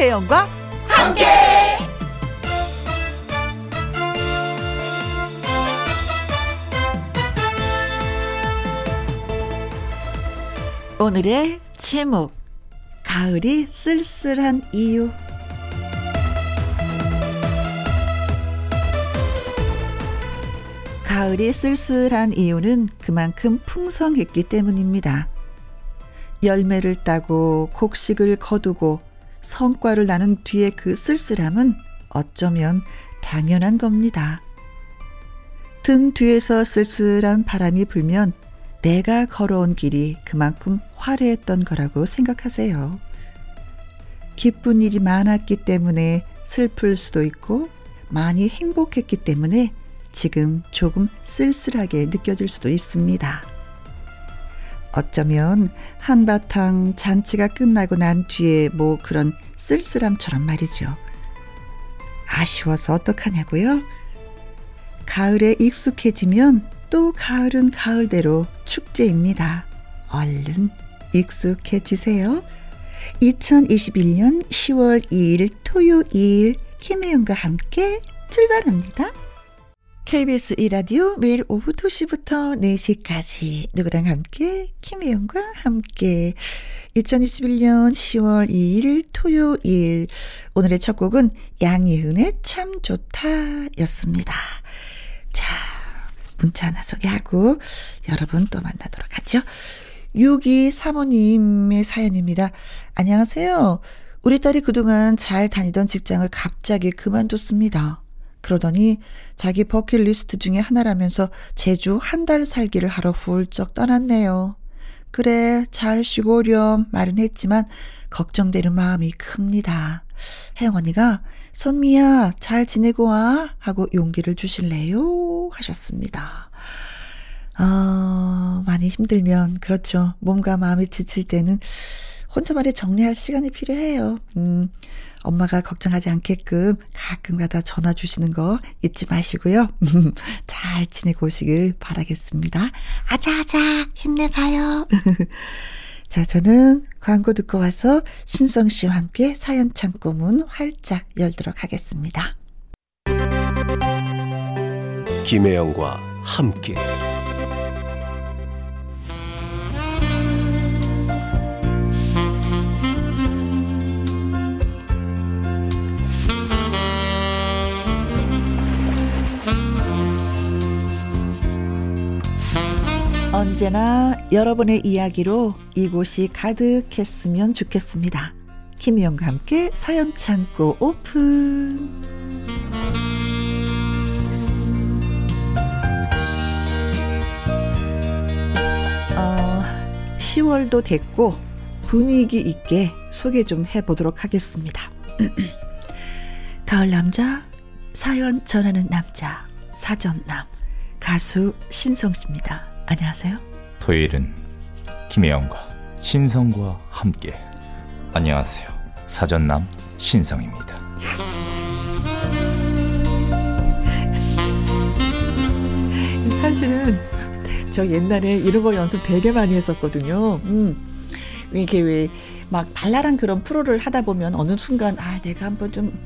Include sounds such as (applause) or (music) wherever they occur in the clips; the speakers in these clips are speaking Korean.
김혜영과 함께. 오늘의 제목 가을이 쓸쓸한 이유 가을이 쓸쓸한 이유는 그만큼 풍성했기 때문입니다. 열매를 따고 곡식을 거두고 성과를 나눈 뒤에 그 쓸쓸함은 어쩌면 당연한 겁니다. 등 뒤에서 쓸쓸한 바람이 불면 내가 걸어온 길이 그만큼 화려했던 거라고 생각하세요. 기쁜 일이 많았기 때문에 슬플 수도 있고 많이 행복했기 때문에 지금 조금 쓸쓸하게 느껴질 수도 있습니다. 어쩌면 한바탕 잔치가 끝나고 난 뒤에 뭐 그런 쓸쓸함처럼 말이죠. 아쉬워서 어떡하냐고요? 가을에 익숙해지면 또 가을은 가을대로 축제입니다. 얼른 익숙해지세요. 2021년 10월 2일 토요일 김혜영과 함께 출발합니다. KBS 이라디오 매일 오후 2시부터 4시까지 누구랑 함께 김혜영과 함께 2021년 10월 2일 토요일 오늘의 첫 곡은 양예은의 참 좋다 였습니다. 자 문자 하나 소개하고 여러분 또 만나도록 하죠. 6235님의 사연입니다. 안녕하세요. 우리 딸이 그동안 잘 다니던 직장을 갑자기 그만뒀습니다. 그러더니 자기 버킷리스트 중에 하나라면서 제주 한 달 살기를 하러 훌쩍 떠났네요. 그래, 잘 쉬고 오렴 말은 했지만 걱정되는 마음이 큽니다. 혜영 언니가 선미야, 잘 지내고 와 하고 용기를 주실래요? 하셨습니다. 아, 많이 힘들면 그렇죠. 몸과 마음이 지칠 때는 혼자만의 정리할 시간이 필요해요. 음, 엄마가 걱정하지 않게끔 가끔가다 전화 주시는 거 잊지 마시고요. (laughs) 잘 지내고 오시길 바라겠습니다. 아자아자 힘내봐요. (laughs) 자, 저는 광고 듣고 와서 신성 씨와 함께 사연 창고 문 활짝 열도록 하겠습니다. 김혜영과 함께 언제나 여러분의 이야기로 이곳이 가득했으면 좋겠습니다. 김희영과 함께 사연 창고 오픈. 어, 10월도 됐고 분위기 있게 소개 좀 해보도록 하겠습니다. (clears throat) 가을 남자, 사연 전하는 남자, 사전남, 가수 신성 씨입니다. 안녕하세요. 토요일은 김혜영과 신성과 함께 안녕하세요. 사전남 신성입니다. 사실은 저 옛날에 이런 거 연습 되게 많이 했었거든요. 음. 이게 왜 막 발랄한 그런 프로를 하다 보면 어느 순간 아 내가 한번 좀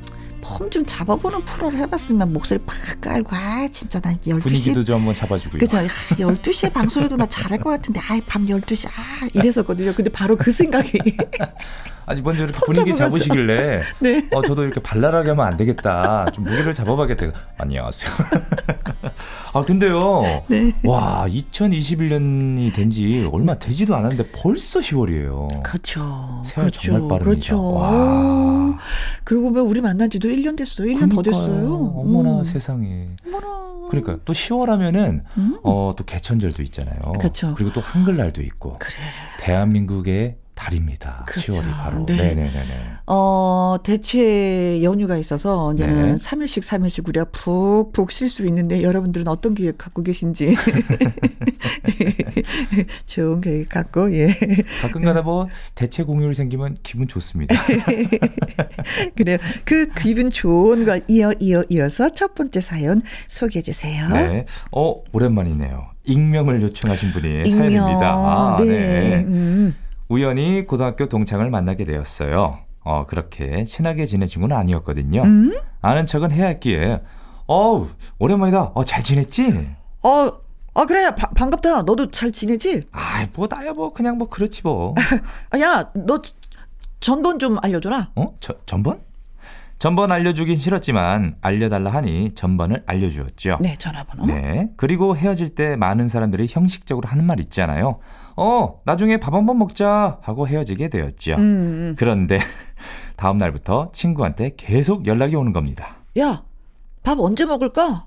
폼 좀 잡아보는 프로를 해봤으면 목소리 팍 깔고 아 진짜 난 12시 분위기도 좀 한번 잡아주고요. 그죠 12시에 방송해도 나 잘할 것 같은데 아이 밤 12시 아 이랬었거든요. 근데 바로 그 생각이 (laughs) 아니 먼저 이렇게 분위기 잡으시길래 네. 어 저도 이렇게 발랄하게 하면 안 되겠다. 좀 무게를 잡아봐야겠다. 안녕하세요. (laughs) 아 근데요. (laughs) 네. 와 2021년이 된 지 얼마 되지도 않았는데 벌써 10월이에요. 그렇죠. 세월 그렇죠. 정말 빠릅니다. 그렇죠. 와. 그리고 보 우리 만난 지도 1년 됐어요. 1년 그러니까요. 더 됐어요. 어머나 음. 세상에. 어머나. 그러니까 또 10월 하면은 음? 어또 개천절도 있잖아요. 그렇죠. 그리고 또 한글날도 있고. 그래. 대한민국의 달입니다. 그렇죠. 10월이 바로. 네. 네네네. 어, 대체 연휴가 있어서 이제는 네. 3일씩 3일씩 우리가 푹푹 쉴 수 있는데 여러분들은 어떤 계획 갖고 계신지. (laughs) 좋은 계획 갖고, 예. 가끔 가다 뭐 대체 공휴일 생기면 기분 좋습니다. (laughs) 그래요. 그 기분 좋은 걸 이어, 이어, 이어서 첫 번째 사연 소개해 주세요. 네. 어, 오랜만이네요. 익명을 요청하신 분이 익명. 사연입니다. 아, 네. 네. 음. 우연히 고등학교 동창을 만나게 되었어요. 어, 그렇게 친하게 지낸 친구는 아니었거든요. 음? 아는 척은 해야 했기에, 어우, 오랜만이다. 어, 잘 지냈지? 어, 아, 그래. 바, 반갑다. 너도 잘 지내지? 아이, 뭐, 나야 뭐, 그냥 뭐, 그렇지 뭐. (laughs) 야, 너 전번 좀 알려줘라. 어? 저, 전번? 전번 알려주긴 싫었지만 알려달라 하니 전번을 알려주었죠. 네, 전화번호. 네. 그리고 헤어질 때 많은 사람들이 형식적으로 하는 말 있잖아요. 어, 나중에 밥 한 번 먹자 하고 헤어지게 되었죠. 음, 음. 그런데 (laughs) 다음 날부터 친구한테 계속 연락이 오는 겁니다. 야, 밥 언제 먹을까?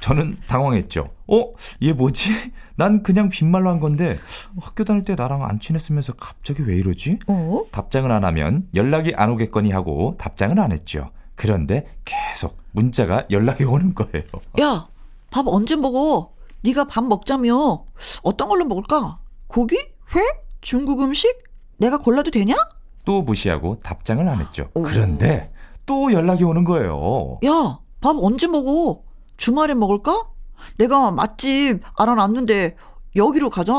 저는 당황했죠. 어? 얘 뭐지? 난 그냥 빈말로 한 건데 학교 다닐 때 나랑 안 친했으면서 갑자기 왜 이러지? 어? 답장을 안 하면 연락이 안 오겠거니 하고 답장을 안 했죠. 그런데 계속 문자가 연락이 오는 거예요. 야, 밥 언제 먹어? 네가 밥 먹자며. 어떤 걸로 먹을까? 고기? 회? 중국 음식? 내가 골라도 되냐? 또 무시하고 답장을 안 했죠. 오. 그런데 또 연락이 오는 거예요. 야, 밥 언제 먹어? 주말에 먹을까? 내가 맛집 알아놨는데 여기로 가자.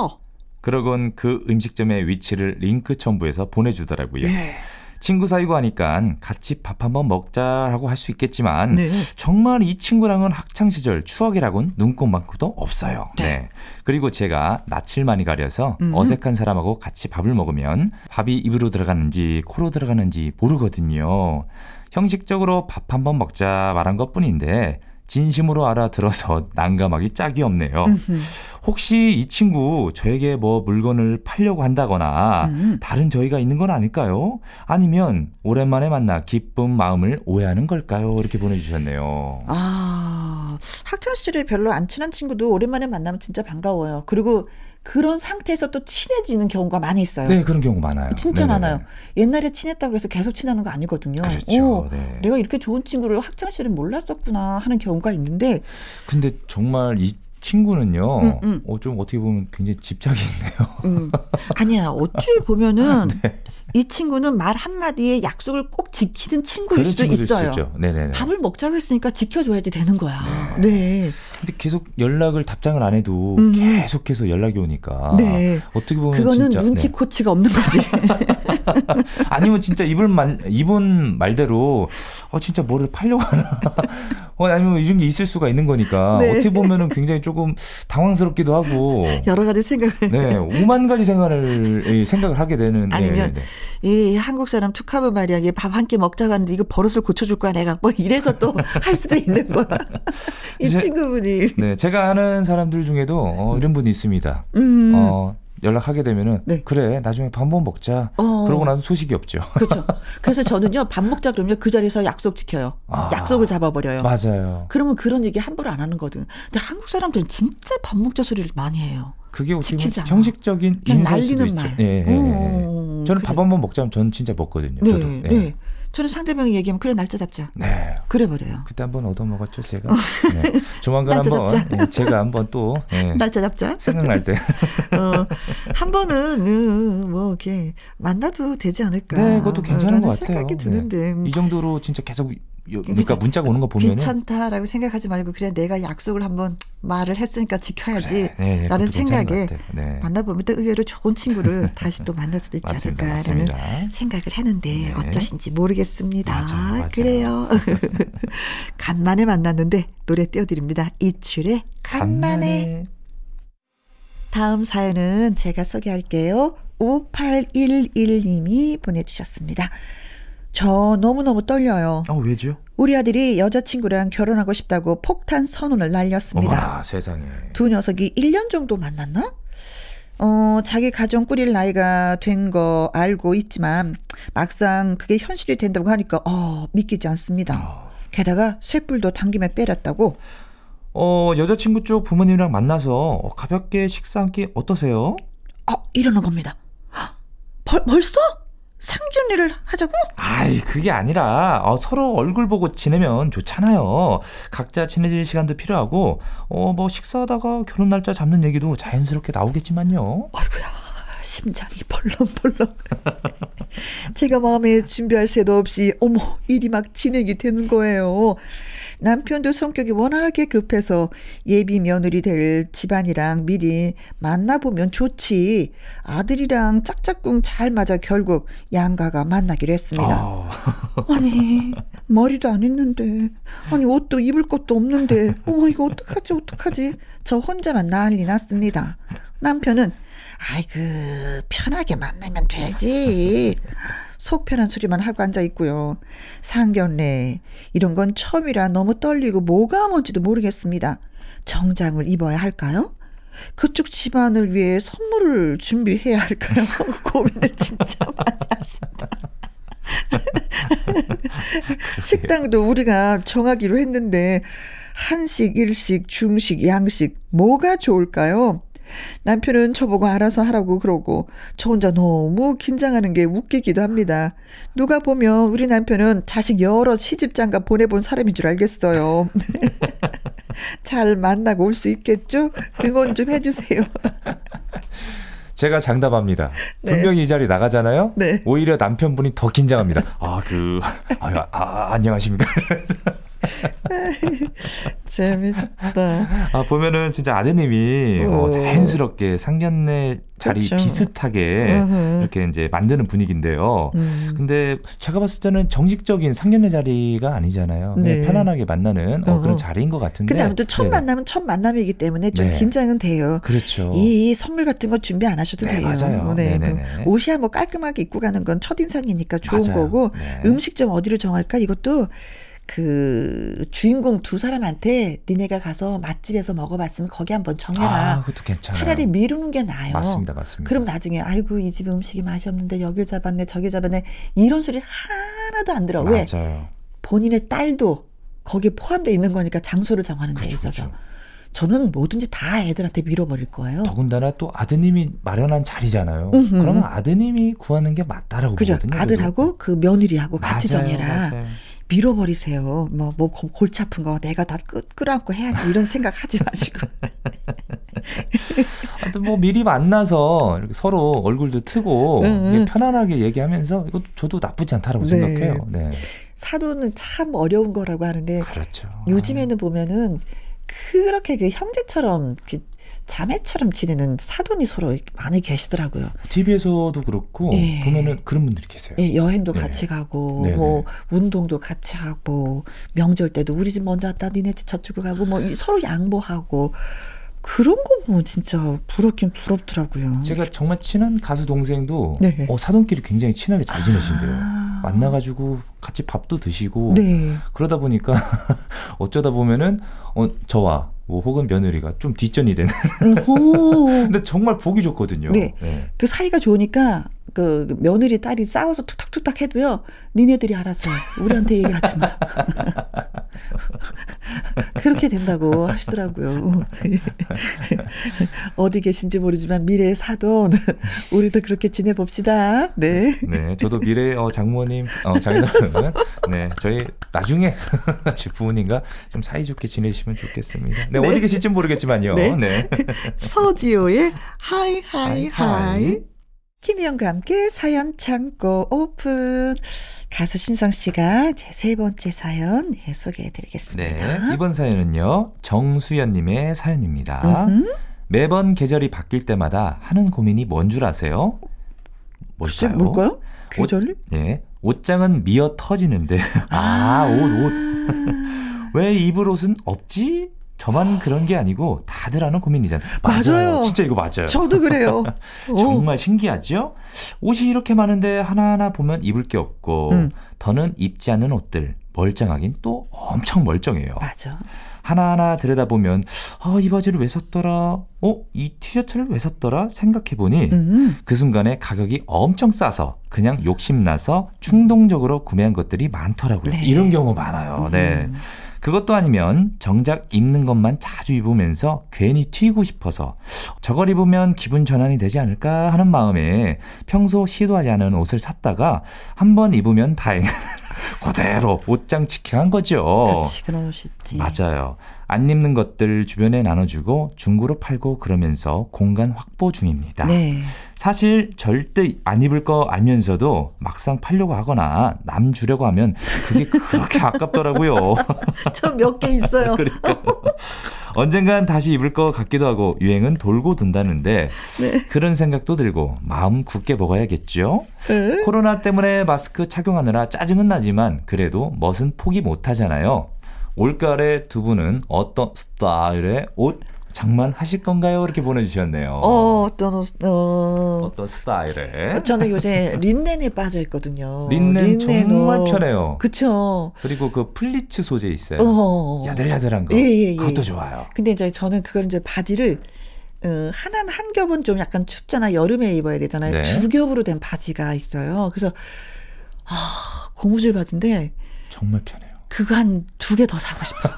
그러곤 그 음식점의 위치를 링크 첨부해서 보내주더라고요. 예. 친구 사이고 하니까 같이 밥 한번 먹자라고 할 수 있겠지만 네. 정말 이 친구랑은 학창 시절 추억이라곤 눈꼽만큼도 없어요. 네. 네. 그리고 제가 낯을 많이 가려서 음. 어색한 사람하고 같이 밥을 먹으면 밥이 입으로 들어가는지 코로 들어가는지 모르거든요. 형식적으로 밥 한번 먹자 말한 것 뿐인데 진심으로 알아들어서 (laughs) 난감하기 짝이 없네요. 혹시 이 친구 저에게 뭐 물건을 팔려고 한다거나 음. 다른 저희가 있는 건 아닐까요? 아니면 오랜만에 만나 기쁜 마음을 오해하는 걸까요? 이렇게 보내주셨네요. 아, 학창 시절에 별로 안 친한 친구도 오랜만에 만나면 진짜 반가워요. 그리고 그런 상태에서 또 친해지는 경우가 많이 있어요. 네, 그런 경우 많아요. 진짜 네네. 많아요. 옛날에 친했다고 해서 계속 친하는 거 아니거든요. 그렇죠. 오, 네. 내가 이렇게 좋은 친구를 학창 시절에 몰랐었구나 하는 경우가 있는데. 근데 정말 이 친구는요, 음, 음. 어, 좀 어떻게 보면 굉장히 집착이 있네요. 음. 아니야, 어찌 보면은 (laughs) 네. 이 친구는 말 한마디에 약속을 꼭 지키는 친구일 수도 있어요. 네네네. 밥을 먹자고 했으니까 지켜줘야지 되는 거야. 네. 네. 근데 계속 연락을 답장을 안 해도 음. 계속해서 연락이 오니까. 네. 어떻게 보면 그거는 진짜, 눈치 네. 코치가 없는 거지. (laughs) 아니면 진짜 이분 말 이분 말대로 어 진짜 뭐를 팔려고 하나. 어, 아니면 이런 게 있을 수가 있는 거니까 네. 어떻게 보면은 굉장히 조금 당황스럽기도 하고 여러 가지 생각을 네 오만 가지 생각을 생각을 하게 되는 네, 아니면 네, 네. 이 한국 사람 투카브 말이야 밥한 끼 먹자고 하는데 이거 버릇을 고쳐줄 거야 내가 뭐 이래서 또 (laughs) 할 수도 있는 거야 이 제, 친구분이 네 제가 아는 사람들 중에도 어, 이런 분이 있습니다 음. 어 연락하게 되면은 네. 그래 나중에 밥 한번 먹자. 어. 그러고 나서 소식이 없죠. 그렇죠. (laughs) 그래서 저는요 밥 먹자 그러면 그 자리에서 약속 지켜요. 아. 약속을 잡아버려요. 맞아요. 그러면 그런 얘기 함부로 안 하는 거든. 근데 한국 사람들은 진짜 밥 먹자 소리를 많이 해요. 그게 어떻게 형식적인 그냥 날리는 말. 예, 예, 예. 어, 저는 그래. 밥 한 번 먹자면 저는 진짜 먹거든요. 네, 저도. 예. 네. 저는 상대방이 얘기하면 그래 날짜 잡자. 네. 그래 버려요. 그때 한번 얻어 먹었죠 제가. 네. 조만간 한번 네, 제가 한번 또 네. 날짜 잡자. 생각날 때. (laughs) 어, 한 번은 음, 뭐 이렇게 만나도 되지 않을까. 네, 그것도 괜찮은 것 같아요. 생각이 드는데. 이 정도로 진짜 계속 그러니까 문자가 오는 거 보면 괜찮다라고 생각하지 말고 그래 내가 약속을 한번 말을 했으니까 지켜야지라는 그래, 네, 네 생각에 네. 만나보면 또 의외로 좋은 친구를 (laughs) 다시 또 만날 수도 있지 맞습니다, 않을까라는 맞습니다. 생각을 하는데 네. 어쩌신지 모르겠습니다. 맞아, 맞아. 그래요. (laughs) 간만에 만났는데 노래 띄워드립니다. 이출의 간만에. 간만에. 다음 사연은 제가 소개할게요. 5811님이 보내주셨습니다. 저 너무너무 떨려요. 어, 왜죠? 우리 아들이 여자친구랑 결혼하고 싶다고 폭탄 선언을 날렸습니다. 어마, 세상에. 두 녀석이 1년 정도 만났나? 어, 자기 가정 꾸릴 나이가 된 거 알고 있지만 막상 그게 현실이 된다고 하니까 어, 믿기지 않습니다. 어. 게다가 쇳불도 당김에 빼렸다고. 어, 여자친구 쪽 부모님이랑 만나서 가볍게 식사 한 끼 어떠세요? 어, 이러는 겁니다. 벌, 벌써? 상견례를 하자고? 아이, 그게 아니라, 어, 서로 얼굴 보고 지내면 좋잖아요. 각자 친해질 시간도 필요하고, 어, 뭐, 식사하다가 결혼 날짜 잡는 얘기도 자연스럽게 나오겠지만요. 아이구야 심장이 벌렁벌렁. (laughs) 제가 마음에 준비할 새도 없이 어머 일이 막 진행이 되는 거예요. 남편도 성격이 워낙에 급해서 예비 며느리 될 집안이랑 미리 만나보면 좋지. 아들이랑 짝짝꿍 잘 맞아 결국 양가가 만나기로 했습니다. 아. (laughs) 아니, 머리도 안 했는데. 아니, 옷도 입을 것도 없는데. 어머, 이거 어떡하지, 어떡하지. 저 혼자만 난리 났습니다. 남편은, 아이고, 편하게 만나면 되지. 속 편한 소리만 하고 앉아 있고요. 상견례 이런 건 처음이라 너무 떨리고 뭐가 뭔지도 모르겠습니다. 정장을 입어야 할까요? 그쪽 집안을 위해 선물을 준비해야 할까요? (laughs) 고민을 진짜 많이 하신다. (laughs) 식당도 우리가 정하기로 했는데 한식, 일식, 중식, 양식 뭐가 좋을까요? 남편은 저보고 알아서 하라고 그러고 저 혼자 너무 긴장하는 게 웃기기도 합니다. 누가 보면 우리 남편은 자식 여러 시집장가 보내본 사람인 줄 알겠어요. (laughs) 잘 만나고 올 수 있겠죠? 응원 좀 해주세요. 제가 장담합니다. 네. 분명히 이 자리 나가잖아요. 네. 오히려 남편분이 더 긴장합니다. 아, 그, 아, 아 안녕하십니까. (laughs) 재밌다. 아, 보면은 진짜 아드님이 어, 자연스럽게 상견례 자리 그렇죠. 비슷하게 으흠. 이렇게 이제 만드는 분위기인데요. 음. 근데 제가 봤을 때는 정식적인 상견례 자리가 아니잖아요. 네. 편안하게 만나는 어, 그런 자리인 것 같은데. 근데 아무튼 첫 네. 만남은 첫 만남이기 때문에 좀 네. 긴장은 돼요. 그렇죠. 이, 이, 선물 같은 거 준비 안 하셔도 네, 돼요. 맞아요. 네, 뭐 옷이야 뭐 깔끔하게 입고 가는 건 첫인상이니까 좋은 맞아요. 거고 네. 음식 좀 어디로 정할까 이것도 그 주인공 두 사람한테 니네가 가서 맛집에서 먹어봤으면 거기 한번 정해라. 아, 그것도 괜찮아요. 차라리 미루는 게 나아요. 맞습니다, 맞습니다. 그럼 나중에 아이고 이 집 음식이 맛이 없는데 여길 잡았네 저기 잡았네 이런 소리 하나도 안 들어. 맞아요. 왜? 본인의 딸도 거기에 포함되어 있는 거니까 장소를 정하는 데 그쵸, 있어서. 그쵸. 저는 뭐든지 다 애들한테 밀어버릴 거예요. 더군다나 또 아드님이 마련한 자리잖아요. 음흠. 그러면 아드님이 구하는 게 맞다라고 그죠. 보거든요. 아들하고 그 며느리하고 같이 맞아요, 정해라. 맞아요. 밀어버리세요. 뭐, 뭐, 골치 아픈 거 내가 다 끌, 끌어안고 해야지. 이런 생각 하지 마시고. (laughs) 하여튼 뭐 미리 만나서 이렇게 서로 얼굴도 트고 응, 편안하게 얘기하면서 이것도 저도 나쁘지 않다라고 네. 생각해요. 네. 사도는 참 어려운 거라고 하는데. 그렇죠. 요즘에는 보면은 그렇게 그 형제처럼 그 자매처럼 지내는 사돈이 서로 많이 계시더라고요. TV에서도 그렇고 예. 보면은 그런 분들이 계세요. 예, 여행도 네. 같이 가고 네네. 뭐 운동도 같이 하고 명절 때도 우리 집 먼저 왔다 니네 집 저쪽으로 가고 뭐 서로 양보하고 그런 거 보면 진짜 부럽긴 부럽더라고요. 제가 정말 친한 가수 동생도 네. 어, 사돈끼리 굉장히 친하게 잘 지내신대요. 아. 만나가지고 같이 밥도 드시고 네. 그러다 보니까 (laughs) 어쩌다 보면은 어, 저와 뭐 혹은 며느리가 좀 뒷전이 되는. (laughs) 근데 정말 보기 좋거든요. 네. 네. 그 사이가 좋으니까 그 며느리 딸이 싸워서 툭탁툭탁 해도요. 니네들이 알아서 우리한테 얘기하지 마. (laughs) 그렇게 된다고 하시더라고요. (laughs) 어디 계신지 모르지만 미래의 사돈 (laughs) 우리도 그렇게 지내봅시다. 네. 네, 저도 미래의 어, 장모님, 어, 장인어른, 네, 저희 나중에 제 부모님과 좀 사이좋게 지내시면 좋겠습니다. 네, 네. 어디 계실지 모르겠지만요. 네. 네. 서지호의 하이 하이 하이. 김희영과 함께 사연 창고 오픈. 가수 신성 씨가 제 세 번째 사연 네, 소개해 드리겠습니다. 네, 이번 사연은요. 정수연 님의 사연입니다. 음흠. 매번 계절이 바뀔 때마다 하는 고민이 뭔 줄 아세요? 뭘까요? 뭘까요? 계절이? 옷, 예. 옷장은 미어 터지는데. (laughs) 아, 옷, 옷. (laughs) 왜 입을 옷은 없지? 저만 그런 게 아니고 다들 하는 고민이잖아요. 맞아요. 맞아요. 진짜 이거 맞아요. 저도 그래요. (laughs) 정말 신기하죠? 옷이 이렇게 많은데 하나하나 보면 입을 게 없고 음. 더는 입지 않는 옷들 멀쩡하긴 또 엄청 멀쩡해요. 맞아. 하나하나 들여다보면 아, 이 바지를 왜 샀더라? 어, 이 티셔츠를 왜 샀더라? 생각해 보니 음. 그 순간에 가격이 엄청 싸서 그냥 욕심나서 충동적으로 구매한 것들이 많더라고요. 네. 이런 경우 많아요. 음. 네. 그것도 아니면 정작 입는 것만 자주 입으면서 괜히 튀고 싶어서 저걸 입으면 기분 전환이 되지 않을까 하는 마음에 평소 시도하지 않은 옷을 샀다가 한 번 입으면 다행. (laughs) 그대로 옷장 치킨한 거죠. 그렇지, 그런 옷이 있지. 맞아요. 안 입는 것들 주변에 나눠주고 중고로 팔고 그러면서 공간 확보 중입니다. 네. 사실 절대 안 입을 거 알면서도 막상 팔려고 하거나 남 주려고 하면 그게 그렇게 (laughs) 아깝더라고요. (laughs) 저 몇 개 있어요. (laughs) 그러니까. 언젠간 다시 입을 것 같기도 하고 유행은 돌고 돈다는데 네. 그런 생각도 들고 마음 굳게 먹어야겠죠. 네. 코로나 때문에 마스크 착용하느라 짜증은 나지만 그래도 멋은 포기 못 하잖아요. 올가을에 두 분은 어떤 스타일의 옷 장만하실 건가요? 이렇게 보내주셨네요. 어, 어떤, 어, 어떤 스타일에? 저는 요새 린넨에 빠져 있거든요. 린넨, 린넨 정말 편해요. 그쵸. 그리고 그 플리츠 소재 있어요. 어. 야들야들한 거. 예, 예, 예. 그것도 좋아요. 근데 이제 저는 그걸 이제 바지를 어, 하나 한 겹은 좀 약간 춥잖아. 여름에 입어야 되잖아요. 네. 두 겹으로 된 바지가 있어요. 그래서 아, 고무줄 바지인데 정말 편해요. 그거 한 두 개 더 사고 싶어.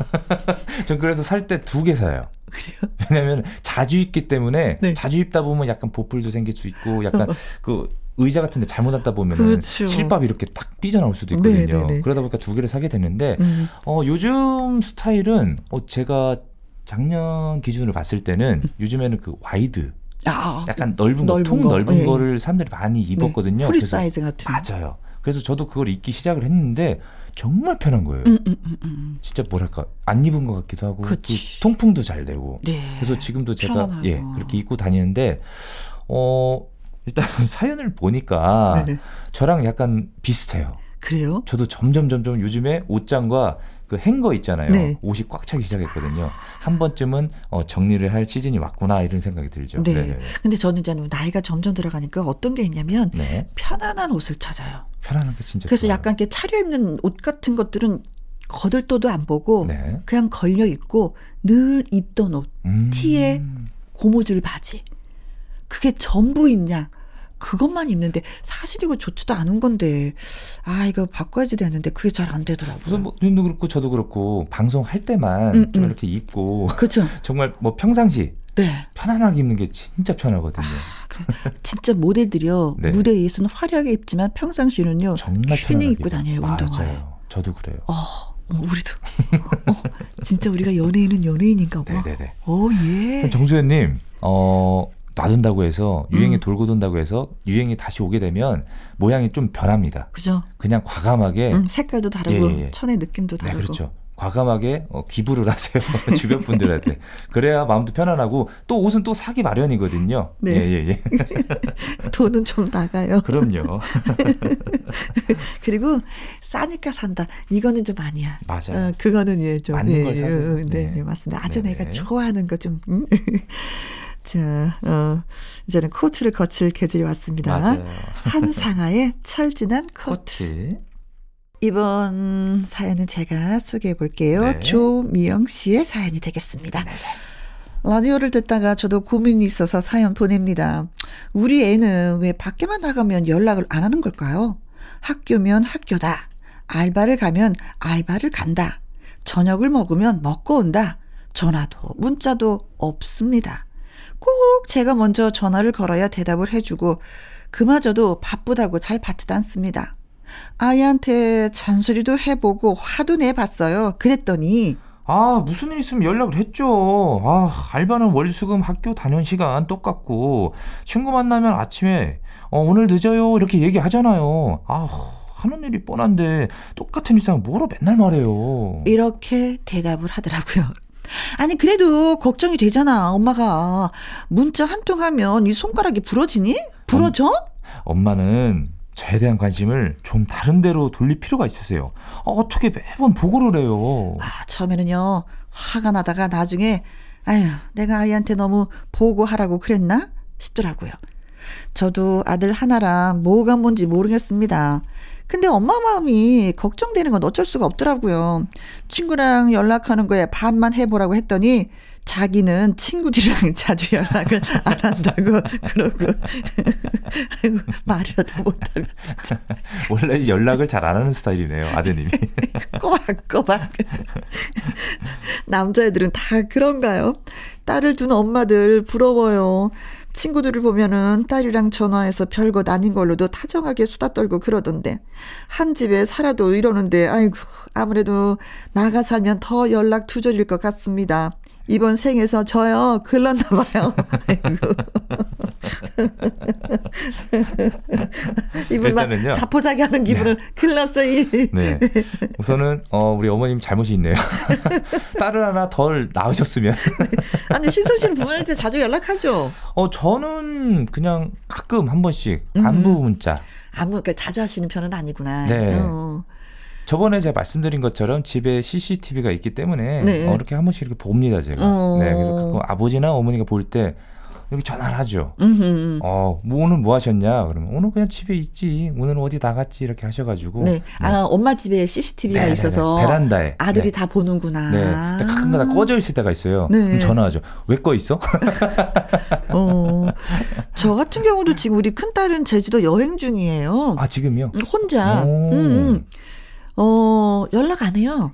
(laughs) 전 그래서 살 때 두 개 사요. 그래요? 왜냐면 자주 입기 때문에 네. 자주 입다 보면 약간 보풀도 생길 수 있고 약간 어. (laughs) 그 의자 같은데 잘못 앉다 보면 그렇죠. 실밥이 이렇게 딱 삐져나올 수도 있거든요. 네네네. 네, 네. 그러다 보니까 두 개를 사게 되는데 음. 어, 요즘 스타일은 어, 제가 작년 기준으로 봤을 때는 요즘에는 그 wide 아, 약간 넓은, 넓은 거, 통 거. 넓은 네. 거를 사람들이 많이 네. 입었거든요. 프리 사이즈 같은. 맞아요. 그래서 저도 그걸 입기 시작을 했는데 정말 편한 거예요. 음, 음, 음, 음. 진짜 뭐랄까 안 입은 것 같기도 하고 그 통풍도 잘 되고. 네. 그래서 지금도 제가 편안하고. 예 그렇게 입고 다니는데 어 일단 (laughs) 사연을 보니까 네네. 저랑 약간 비슷해요. 그래요? 저도 점점 점점 요즘에 옷장과 그 행거 있잖아요. 네. 옷이 꽉 차기 시작했거든요. 한 번쯤은 어, 정리를 할 시즌이 왔구나 이런 생각이 들죠. 네. 네네. 근데 저는 이제 나이가 점점 들어가니까 어떤 게 있냐면 네. 편안한 옷을 찾아요. 편안한 게 진짜. 그래서 좋아요. 약간 이렇게 차려입는 옷 같은 것들은 거들떠도 안 보고 네. 그냥 걸려 있고 늘 입던 옷, 음. 티에 고무줄 바지. 그게 전부 있냐? 그것만 입는데 사실 이거 좋지도 않은 건데 아 이거 바꿔야지 되는데 그게 잘 안 되더라고요. 우선 뭐 님도 그렇고 저도 그렇고 방송할 때만 음, 좀 음. 이렇게 입고 그렇죠. (laughs) 정말 뭐 평상시 네. 편안하게 입는 게 진짜 편하거든요. 아, 진짜 모델들이요 (laughs) 네. 무대에서는 화려하게 입지만 평상시는요 정말 슈닝 입고 다녀요 운동화에. 저도 그래요. 어. 어, 우리도. 어, 진짜 우리가 연예인은 연예인인가 봐. 네네네. 오, 예. 정수현님, 어, 놔둔다고 해서 유행이 음. 돌고 돈다고 해서 유행이 다시 오게 되면 모양이 좀 변합니다. 그죠? 그냥 과감하게 음, 색깔도 다르고 예, 예. 천의 느낌도 네, 다르고. 네, 그렇죠. 과감하게 어, 기부를 (laughs) 하세요 (laughs) 주변 분들한테 그래야 마음도 편안하고 또 옷은 또 사기 마련이거든요. 네. 예, 예, 예. (laughs) 돈은 좀 나가요. 그럼요. 그리고 싸니까 산다. 이거는 좀 아니야. 맞아요. 어, 그거는 예, 좀 맞는 예, 걸 사세요. 네, 네, 네, 맞습니다. 아주 네. 내가 좋아하는 거 좀. 음. 자, 어, 이제는 코트를 거칠 계절이 왔습니다. 맞아요. 한상하의 철진한 코트. 코트. 이번 사연은 제가 소개해 볼게요. 네. 조미영 씨의 사연이 되겠습니다. 네. 라디오를 듣다가 저도 고민이 있어서 사연 보냅니다. 우리 애는 왜 밖에만 나가면 연락을 안 하는 걸까요? 학교면 학교다. 알바를 가면 알바를 간다. 저녁을 먹으면 먹고 온다. 전화도 문자도 없습니다. 꼭 제가 먼저 전화를 걸어야 대답을 해주고 그마저도 바쁘다고 잘 받지도 않습니다. 아이한테 잔소리도 해보고 화도 내봤어요. 그랬더니 아 무슨 일 있으면 연락을 했죠. 아 알바는 월수금 학교 단연 시간 똑같고 친구 만나면 아침에 어, 오늘 늦어요 이렇게 얘기하잖아요. 아 하는 일이 뻔한데 똑같은 일상 뭐로 맨날 말해요. 이렇게 대답을 하더라고요. 아니 그래도 걱정이 되잖아. 엄마가 문자 한 통 하면 이 손가락이 부러지니? 부러져? 엄, 엄마는 저에 대한 관심을 좀 다른 데로 돌릴 필요가 있으세요. 어, 어떻게 매번 보고를 해요? 아, 처음에는요. 화가 나다가 나중에 아휴, 내가 아이한테 너무 보고하라고 그랬나? 싶더라고요. 저도 아들 하나라 뭐가 뭔지 모르겠습니다. 근데 엄마 마음이 걱정되는 건 어쩔 수가 없더라고요. 친구랑 연락하는 거에 반만 해보라고 했더니 자기는 친구들이랑 (laughs) 자주 연락을 안 한다고 (laughs) 그러고 아이고 말이라도 못하고 진짜 원래 연락을 잘 안 하는 스타일이네요 아드님이 (laughs) 꼬박꼬박 남자애들은 다 그런가요? 딸을 둔 엄마들 부러워요. 친구들을 보면은 딸이랑 전화해서 별것 아닌 걸로도 다정하게 수다 떨고 그러던데 한 집에 살아도 이러는데 아이고 아무래도 나가 살면 더 연락 두절일 것 같습니다. 이번 생에서 저요 글렀나 봐요. (laughs) 이분 막 자포자기 하는 기분을 네. 글렀어 이. 네. (laughs) 우선은 어 우리 어머님 잘못이 있네요. (laughs) 딸을 하나 덜 낳으셨으면. 아니 신선 씨는 부모님한테 자주 연락하죠. 어 저는 그냥 가끔 한 번씩 안부 음. 문자. 안부 그러니까 자주 하시는 편은 아니구나. 네. 어. 저번에 제가 말씀드린 것처럼 집에 CCTV가 있기 때문에 네. 어, 이렇게 한 번씩 이렇게 봅니다 제가. 어. 네, 그래서 가끔 아버지나 어머니가 볼때 이렇게 전화를 하죠. 음흠. 어, 뭐 오늘 뭐 하셨냐? 그러면 오늘 그냥 집에 있지. 오늘 어디 나갔지? 이렇게 하셔가지고. 네. 아, 네. 엄마 집에 CCTV가 네네네. 있어서 베란다에 아들이 네. 다 보는구나. 네. 가끔가다 꺼져 있을 때가 있어요. 네. 그럼 전화하죠. 왜 꺼 있어? (laughs) 어, 저 같은 경우도 지금 우리 큰 딸은 제주도 여행 중이에요. 아 지금요? 혼자. 음, 음. 어, 연락 안 해요.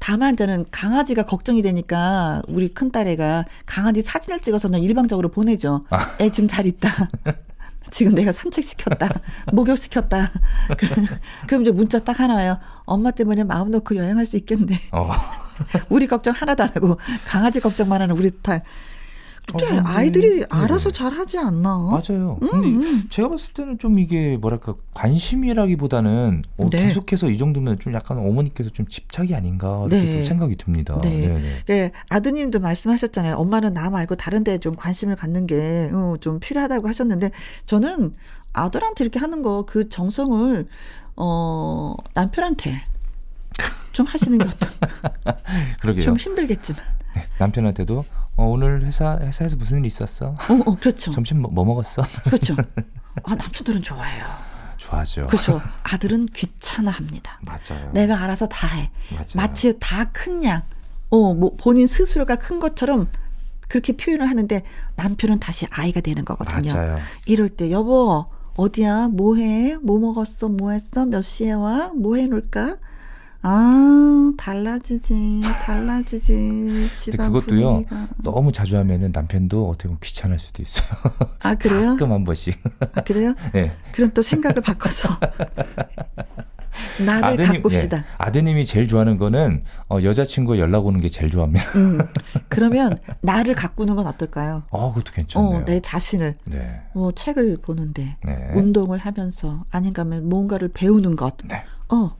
다만 저는 강아지가 걱정이 되니까 우리 큰딸애가 강아지 사진을 찍어서 는 일방적으로 보내죠. 아. 애 지금 잘 있다. (laughs) 지금 내가 산책시켰다. (laughs) 목욕시켰다. 그럼 이제 문자 딱 하나 와요. 엄마 때문에 마음 놓고 여행할 수 있겠네. 어. (laughs) 우리 걱정 하나도 안 하고 강아지 걱정만 하는 우리 딸. 어, 아이들이 네. 알아서 잘 하지 않나? 맞아요. 음, 근데 음. 제가 봤을 때는 좀 이게 뭐랄까 관심이라기보다는 어, 네. 계속해서 이 정도면 좀 약간 어머니께서 좀 집착이 아닌가 이렇게 네. 생각이 듭니다. 네. 네. 네. 아드님도 말씀하셨잖아요. 엄마는 나 말고 다른데 좀 관심을 갖는 게좀 어, 필요하다고 하셨는데 저는 아들한테 이렇게 하는 거 그 정성을 어 남편한테 좀 하시는 게 어떨까? (laughs) 그러게요. 좀 힘들겠지만. 네, 남편한테도 어, 오늘 회사 회사에서 무슨 일 있었어? 어, 어 그렇죠. 점심 뭐, 뭐 먹었어? 그렇죠. (laughs) 아, 남편들은 좋아해요. 좋아하죠. 그렇죠. (laughs) 아들은 귀찮아합니다. 맞아요. 내가 알아서 다 해. 맞아요. 마치 다 큰 양. 어, 뭐 본인 스스로가 큰 것처럼 그렇게 표현을 하는데 남편은 다시 아이가 되는 거거든요. 맞아요. 이럴 때 여보 어디야? 뭐 해? 뭐 먹었어? 뭐 했어? 몇 시에 와? 뭐 해 놓을까? 아, 달라지지, 달라지지. 근데 그것도요, 분위기가. 너무 자주 하면은 남편도 어떻게 보면 귀찮을 수도 있어요. 아, 그래요? 가끔 한 번씩. 아, 그래요? (laughs) 네. 그럼 또 생각을 바꿔서. 나를 아드님, 가꿉시다. 예, 아드님이 제일 좋아하는 거는 어, 여자친구 연락 오는 게 제일 좋아합니다. 음, 그러면 나를 가꾸는 건 어떨까요? 어, 그것도 괜찮네요. 어, 내 자신을. 네. 뭐 책을 보는데, 네. 운동을 하면서, 아닌가 하면 뭔가를 배우는 것. 네. 어,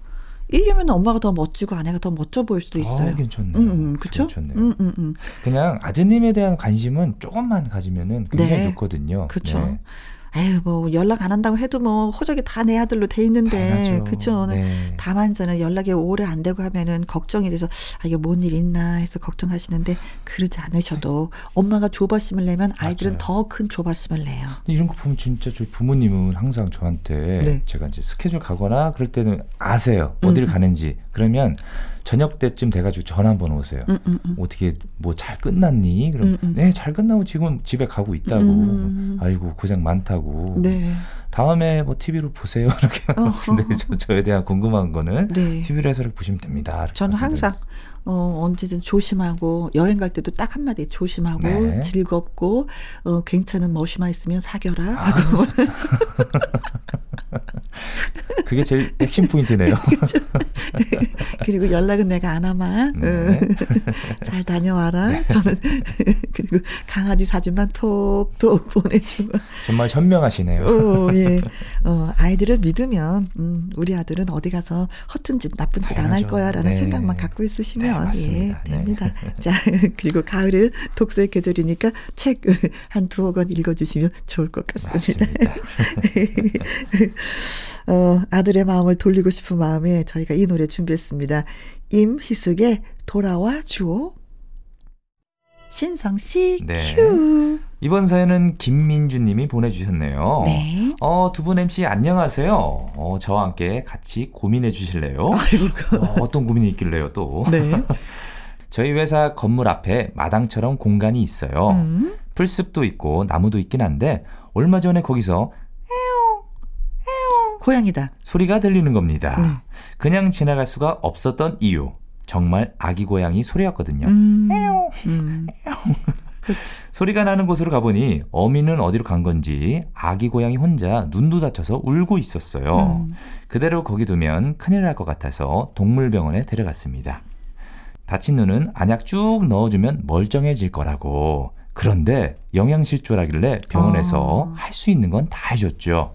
이러면 엄마가 더 멋지고 아내가 더 멋져 보일 수도 있어요. 아, 괜찮네요. 음, 음, 그렇죠? 음, 음, 음. 그냥 아드님에 대한 관심은 조금만 가지면은 굉장히 네. 좋거든요. 그렇죠. 네. 에휴 뭐 연락 안 한다고 해도 뭐 호적이 다 내 아들로 돼 있는데 그쵸 네. 다만 저는 연락이 오래 안 되고 하면은 걱정이 돼서 아 이게 뭔 일 있나 해서 걱정하시는데 그러지 않으셔도 엄마가 조바심을 내면 아이들은 더 큰 조바심을 내요. 이런 거 보면 진짜 저희 부모님은 항상 저한테 네. 제가 이제 스케줄 가거나 그럴 때는 아세요 어디를 음. 가는지 그러면 저녁 때쯤 돼가지고 전화 한번 오세요. 음, 음, 음. 어떻게 뭐 잘 끝났니? 그럼 음, 음. 네잘 끝나고 지금 집에 가고 있다고. 음. 아이고 고생 많다고. 네. 다음에 뭐 TV로 보세요 (laughs) 이렇게 저, 저에 대한 궁금한 거는 네. TV로 해서 보시면 됩니다. 저는 항상 어, 언제든 조심하고 여행 갈 때도 딱 한마디 조심하고 네. 즐겁고 어, 괜찮은 머시마 있으면 사겨라 아, 하고. (laughs) 그게 제일 핵심 포인트네요. (laughs) 그리고 연락은 내가 안 하마. 네. (laughs) 잘 다녀와라. 네. 저는 그리고 강아지 사진만 톡톡 보내주고. 정말 현명하시네요. 오, 예. 어, 아이들을 믿으면 음, 우리 아들은 어디 가서 허튼 짓 나쁜 짓 안 할 거야라는 네. 생각만 갖고 있으시면 네, 예 됩니다. (laughs) 자 (laughs) 그리고 가을을 독서의 계절이니까 책 (laughs) 한 두어 권 읽어주시면 좋을 것 같습니다. 어, 아들의 마음을 돌리고 싶은 마음에 저희가 이 노래 준비했습니다. 임희숙의 돌아와 주오. 신성 씨 네. 큐. 이번 사연은 김민주 님이 보내주셨네요. 네. 어, 두 분 MC 안녕하세요. 어, 저와 함께 같이 고민해 주실래요? 아이고. 어, 어떤 고민이 있길래요, 또? 네. (laughs) 저희 회사 건물 앞에 마당처럼 공간이 있어요. 음. 풀숲도 있고 나무도 있긴 한데 얼마 전에 거기서 고양이다. 소리가 들리는 겁니다. 네. 그냥 지나갈 수가 없었던 이유. 정말 아기 고양이 소리였거든요. 음. 음. 소리가 나는 곳으로 가보니 어미는 어디로 간 건지 아기 고양이 혼자 눈도 다쳐서 울고 있었어요. 음. 그대로 거기 두면 큰일 날 것 같아서 동물병원에 데려갔습니다. 다친 눈은 안약 쭉 넣어주면 멀쩡해질 거라고. 그런데 영양실조라길래 병원에서 아. 할수 있는 건 다 해줬죠.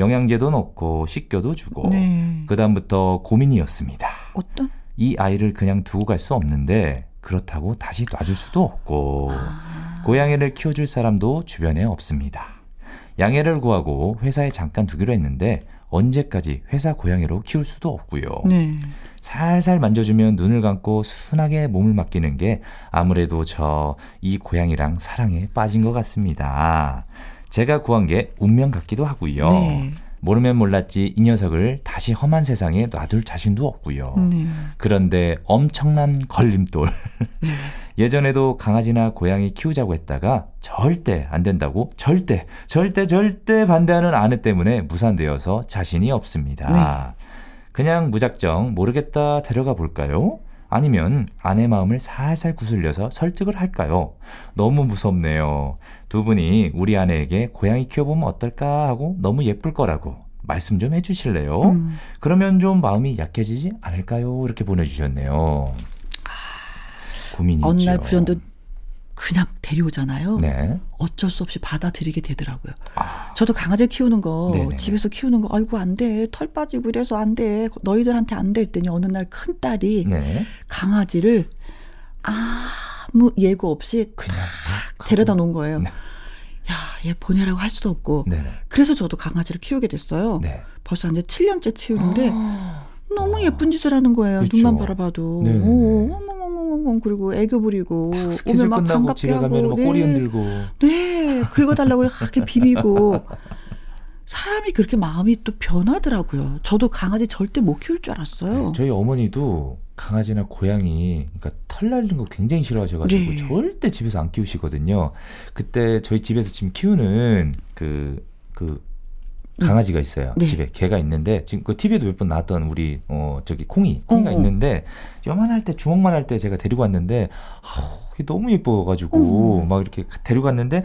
영양제도 넣고 씻겨도 주고. 네. 그다음부터 고민이었습니다. 어떤? 이 아이를 그냥 두고 갈 수 없는데 그렇다고 다시 놔줄 수도 없고 아. 고양이를 키워줄 사람도 주변에 없습니다. 양해를 구하고 회사에 잠깐 두기로 했는데 언제까지 회사 고양이로 키울 수도 없고요. 네. 살살 만져주면 눈을 감고 순하게 몸을 맡기는 게 아무래도 저 이 고양이랑 사랑에 빠진 것 같습니다. 제가 구한 게 운명 같기도 하고요. 네. 모르면 몰랐지 이 녀석을 다시 험한 세상에 놔둘 자신도 없고요. 네. 그런데 엄청난 걸림돌. 네. (laughs) 예전에도 강아지나 고양이 키우자고 했다가 절대 안 된다고 절대 절대 절대 반대하는 아내 때문에 무산되어서 자신이 없습니다. 네. 그냥 무작정 모르겠다 데려가 볼까요? 아니면 아내 마음을 살살 구슬려서 설득을 할까요? 너무 무섭네요. 두 분이 우리 아내에게 고양이 키워보면 어떨까 하고 너무 예쁠 거라고 말씀 좀 해주실래요? 음. 그러면 좀 마음이 약해지지 않을까요? 이렇게 보내주셨네요. 고민이죠. 어느 날 불현듯 그냥 데려오잖아요. 네. 어쩔 수 없이 받아들이게 되더라고요. 아. 저도 강아지 키우는 거 네네. 집에서 키우는 거 아이고 안 돼. 털 빠지고 이래서 안 돼. 너희들한테 안 돼. 했더니 어느 날 큰 딸이 네. 강아지를 아무 예고 없이 그냥 데려다 놓은 거예요. 네. 야, 얘 보내라고 할 수도 없고. 네 그래서 저도 강아지를 키우게 됐어요. 네. 벌써 이제 7년째 키우는데 아. 너무 예쁜 짓을 하는 거예요. 그렇죠. 눈만 바라봐도. 오, 어머 엉엉 그리고 애교 부리고 오늘 막 반갑게 하고 네. 꼬리 흔들고 네 긁어달라고 이렇게 비비고 사람이 그렇게 마음이 또 변하더라고요. 저도 강아지 절대 못 키울 줄 알았어요. 네, 저희 어머니도 강아지나 고양이 그러니까 털 날리는 거 굉장히 싫어하셔가지고 네. 절대 집에서 안 키우시거든요. 그때 저희 집에서 지금 키우는 그그 그 강아지가 있어요. 네. 집에 개가 있는데 지금 그 TV에도 몇 번 나왔던 우리 어 저기 콩이 콩이가 어, 어. 있는데 요만할 때 주먹만 할 때 제가 데리고 왔는데 아우 너무 예뻐가지고 어. 막 이렇게 데려갔는데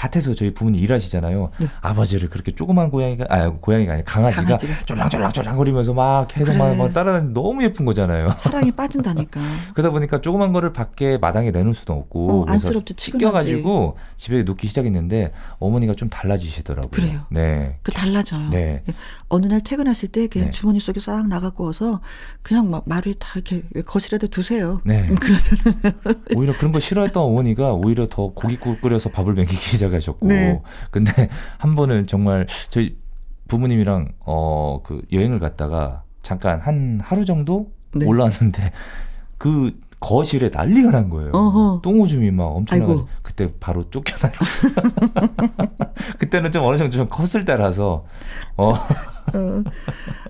밭에서 저희 부모님 일하시잖아요. 네. 아버지를 그렇게 조그만 고양이가 아 고양이가 아니 강아지가, 강아지가. 쫄랑쫄랑쫄랑거리면서 막 계속 그래. 막, 따라다니는 너무 예쁜 거잖아요. 사랑이 (laughs) 빠진다니까. 그러다 보니까 조그만 거를 밖에 마당에 내놓을 수도 없고 어, 안쓰럽지 찢겨가지고 집에 놓기 시작했는데 어머니가 좀 달라지시더라고요. 그래요. 네. 그 달라져요. 네. 어느 날 퇴근하실 때 네. 주머니 속에 싹 나갖고 와서 그냥 막 마루에 다 이렇게 거실에다 두세요. 네. (laughs) 그러면 오히려 그런 거 싫어했던 어머니가 오히려 더 고깃국 끓여서 밥을 먹이기 시작. 가셨고 네. 근데 (laughs) 한 번은 정말 저희 부모님이랑 어 그 여행을 갔다가 잠깐 한 하루 정도 네. 올라왔는데 그 거실에 난리가 난 거예요. 어허. 똥오줌이 막 엄청나게 그때 바로 쫓겨났죠. (laughs) 그때는 좀 어느 정도 좀 컸을 때라서 어. 어.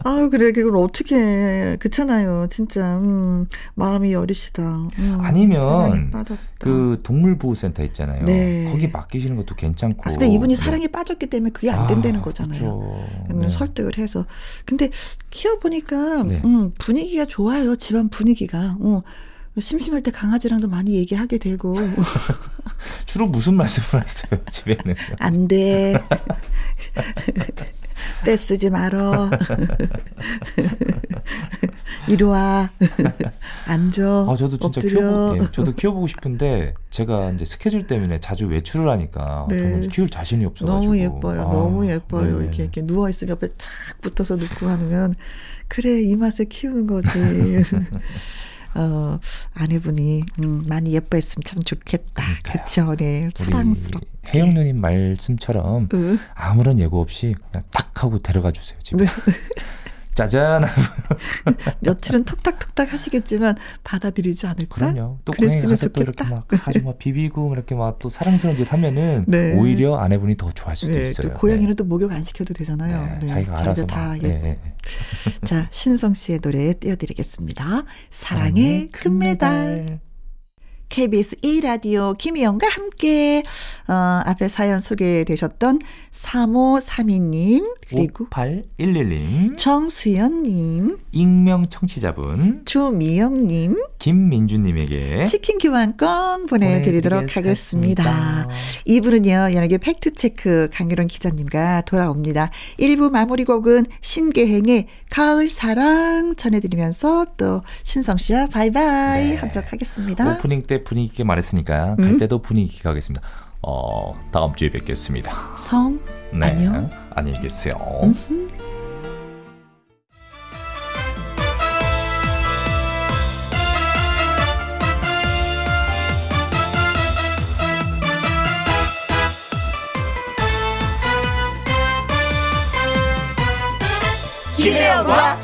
아 그래 그걸 어떻게 해. 그렇잖아요. 진짜 음, 마음이 여리시다. 음, 아니면 그 동물보호센터 있잖아요. 네. 거기 맡기시는 것도 괜찮고. 아, 근데 이분이 네. 사랑에 빠졌기 때문에 그게 안 된다는 아, 거잖아요. 네. 설득을 해서. 근데 키워 보니까 네. 음, 분위기가 좋아요. 집안 분위기가. 어. 심심할 때 강아지랑도 많이 얘기하게 되고. (laughs) 주로 무슨 말씀을 하세요, 집에는? 안 돼. (laughs) 떼 쓰지 말어. 이리 와. 앉아. 아, 저도 진짜 키워보, 예, 저도 키워보고 싶은데 제가 이제 스케줄 때문에 자주 외출을 하니까 네. 정말 키울 자신이 없어가지고. 너무 예뻐요. 아, 너무 예뻐요. 네. 이렇게, 이렇게 누워 있으면 옆에 착 붙어서 눕고 하면 그래, 이 맛에 키우는 거지. (laughs) 어, 아내분이 음, 많이 예뻐했으면 참 좋겠다. 그렇죠. 네. 사랑스럽게. 혜영 누님 말씀처럼 으. 아무런 예고 없이 그냥 딱 하고 데려가 주세요. 집에. 네. 짜잔. (laughs) 며칠은 톡탁톡탁 하시겠지만 받아들이지 않을까? 그럼요. 또 가서 좋겠다. 또 이렇게 막 가지고 막 비비고 이렇게 막 또 사랑스러운 짓 하면은 네. 오히려 아내분이 더 좋아할 수도 네, 있어요. 또 고양이는 네. 또 목욕 안 시켜도 되잖아요. 네, 네. 자기가 알아서 다 예. 네. 자 신성 씨의 노래 띄워드리겠습니다. 사랑의 금메달. KBS 2라디오 김희영과 함께, 어, 앞에 사연 소개되셨던 3532님, 그리고 5811님, 정수연님, 익명 청취자분, 조미영님, 김민주님에게 치킨 교환권 보내드리도록 하겠습니다. 이분은요, 연예계 팩트체크 강유론 기자님과 돌아옵니다. 1부 마무리 곡은 신계행의 가을 사랑 전해드리면서 또 신성 씨와 바이바이 네. 하도록 하겠습니다. 오프닝 때 분위기 있게 말했으니까 갈 음? 때도 분위기 있게 가겠습니다. 어, 다음 주에 뵙겠습니다. 성 네, 안녕. 안녕히 계세요. 음흠. 김혜영과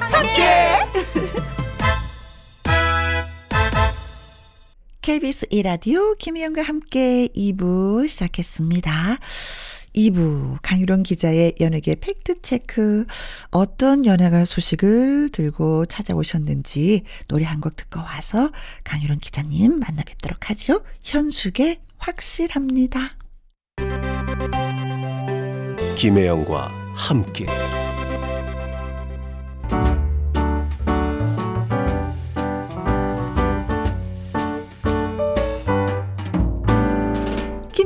KBS 1라디오 김혜영과 함께 2부 시작했습니다. 2부 강유론 기자의 연예계 팩트체크 어떤 연예가 소식을 들고 찾아오셨는지 노래 한 곡 듣고 와서 강유론 기자님 만나 뵙도록 하죠. 현숙의 확실합니다. 김혜영과 함께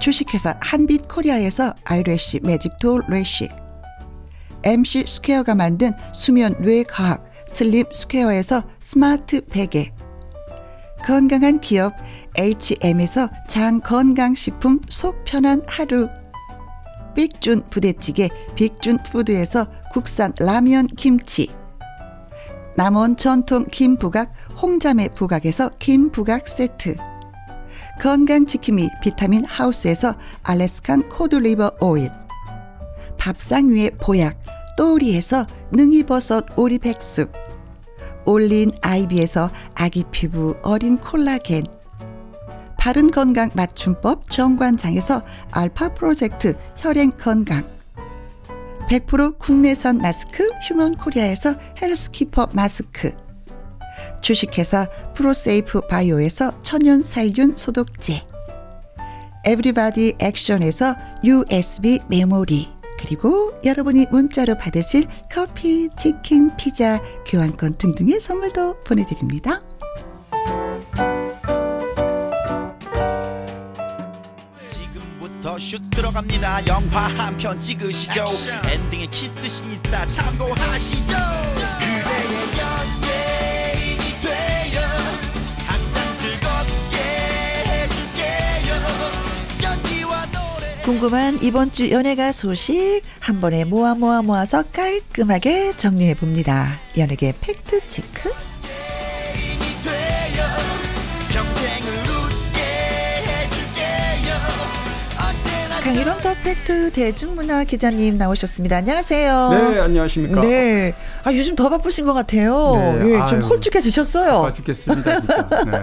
주식회사 한빛코리아에서 아이래쉬 매직돌 래쉬. MC 스퀘어가 만든 수면 뇌과학 슬립 스퀘어에서 스마트 베개. 건강한 기업 HM에서 장건강식품 속 편한 하루. 빅준 부대찌개 빅준 푸드에서 국산 라면 김치. 남원 전통 김부각 홍자매 부각에서 김부각 세트 건강지킴이 비타민 하우스에서 알래스칸 코드리버 오일 밥상 위의 보약 또우리에서 능이버섯 오리백숙 올린 아이비에서 아기 피부 어린 콜라겐 바른 건강 맞춤법 정관장에서 알파 프로젝트 혈행 건강 100% 국내산 마스크 휴먼 코리아에서 헬스키퍼 마스크 주식회사 프로세이프 바이오에서 천연 살균 소독제. 에브리바디 액션에서 USB 메모리. 그리고 여러분이 문자로 받으실 커피, 치킨, 피자, 교환권 등등의 선물도 보내드립니다. 슛 들어갑니다. 영화 한 편 찍으시죠. 엔딩에 키스신 있다 참고하시죠 궁금한 이번 주 연예가 소식 한 번에 모아 모아 모아서 깔끔하게 정리해 봅니다. 연예계 팩트 체크. 강일원 더 팩트 대중문화 기자님 나오셨습니다. 안녕하세요. 네, 안녕하십니까. 네. 아, 요즘 더 바쁘신 것 같아요. 네, 예, 좀 홀쭉해지셨어요. 바빠 죽겠습니다, 진짜. 네.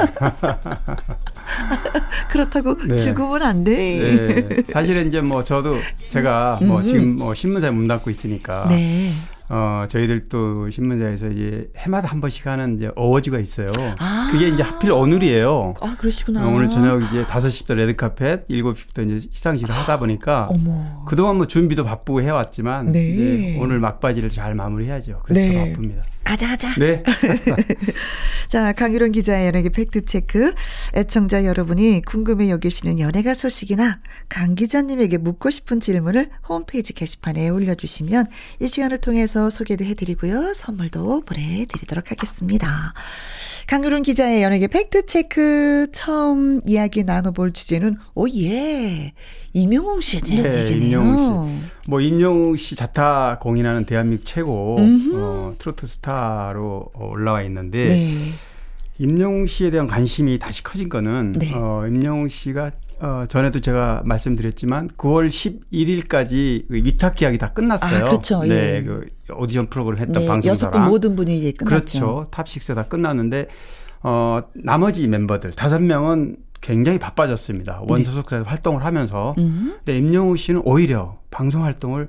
(laughs) (laughs) 그렇다고 네. 죽으면 안 돼. 네. 사실은 이제 뭐 저도 제가 뭐 음. 지금 뭐 신문사에 문 닫고 있으니까 네. 어, 저희들 또 신문사에서 이제 해마다 한 번씩 하는 이제 어워즈가 있어요. 아~ 그게 이제 하필 오늘이에요. 아, 그러시구나. 어, 오늘 저녁 이제 5시부터 레드카펫, 7시부터 이제 시상식을 하다 보니까 어머. 그동안 뭐 준비도 바쁘고 해왔지만 네. 이제 오늘 막바지를 잘 마무리해야죠. 그래서 네. 바쁩니다. 아자아자. 네. (laughs) 자, 강유론 기자의 연예계 팩트체크. 애청자 여러분이 궁금해 여기시는 연예가 소식이나 강 기자님에게 묻고 싶은 질문을 홈페이지 게시판에 올려주시면 이 시간을 통해서 통해서 소개도 해드리고요. 선물도 보내드리도록 하겠습니다. 강유론 기자의 연예계 팩트체크 처음 이야기 나눠볼 주제는 오예 임영웅 씨에 대한 네, 얘기네요. 임영웅 씨. 뭐 임영웅 씨 자타 공인하는 대한민국 최고 어, 트로트 스타로 올라와 있는데 네. 임영웅 씨에 대한 관심이 다시 커진 거는 네. 어, 임영웅 씨가 어, 전에도 제가 말씀드렸지만 9월 11일까지 그 위탁 계약이 다 끝났어요. 아, 그렇죠. 네, 예. 그 오디션 프로그램 했던 네, 방송사랑 여섯 분 모든 분이 끝났죠. 그렇죠. top 6 다 끝났는데 어, 나머지 멤버들 다섯 명은 굉장히 바빠졌습니다. 원소속사에서 네. 활동을 하면서. 음. 근데 임영웅 씨는 오히려 방송 활동을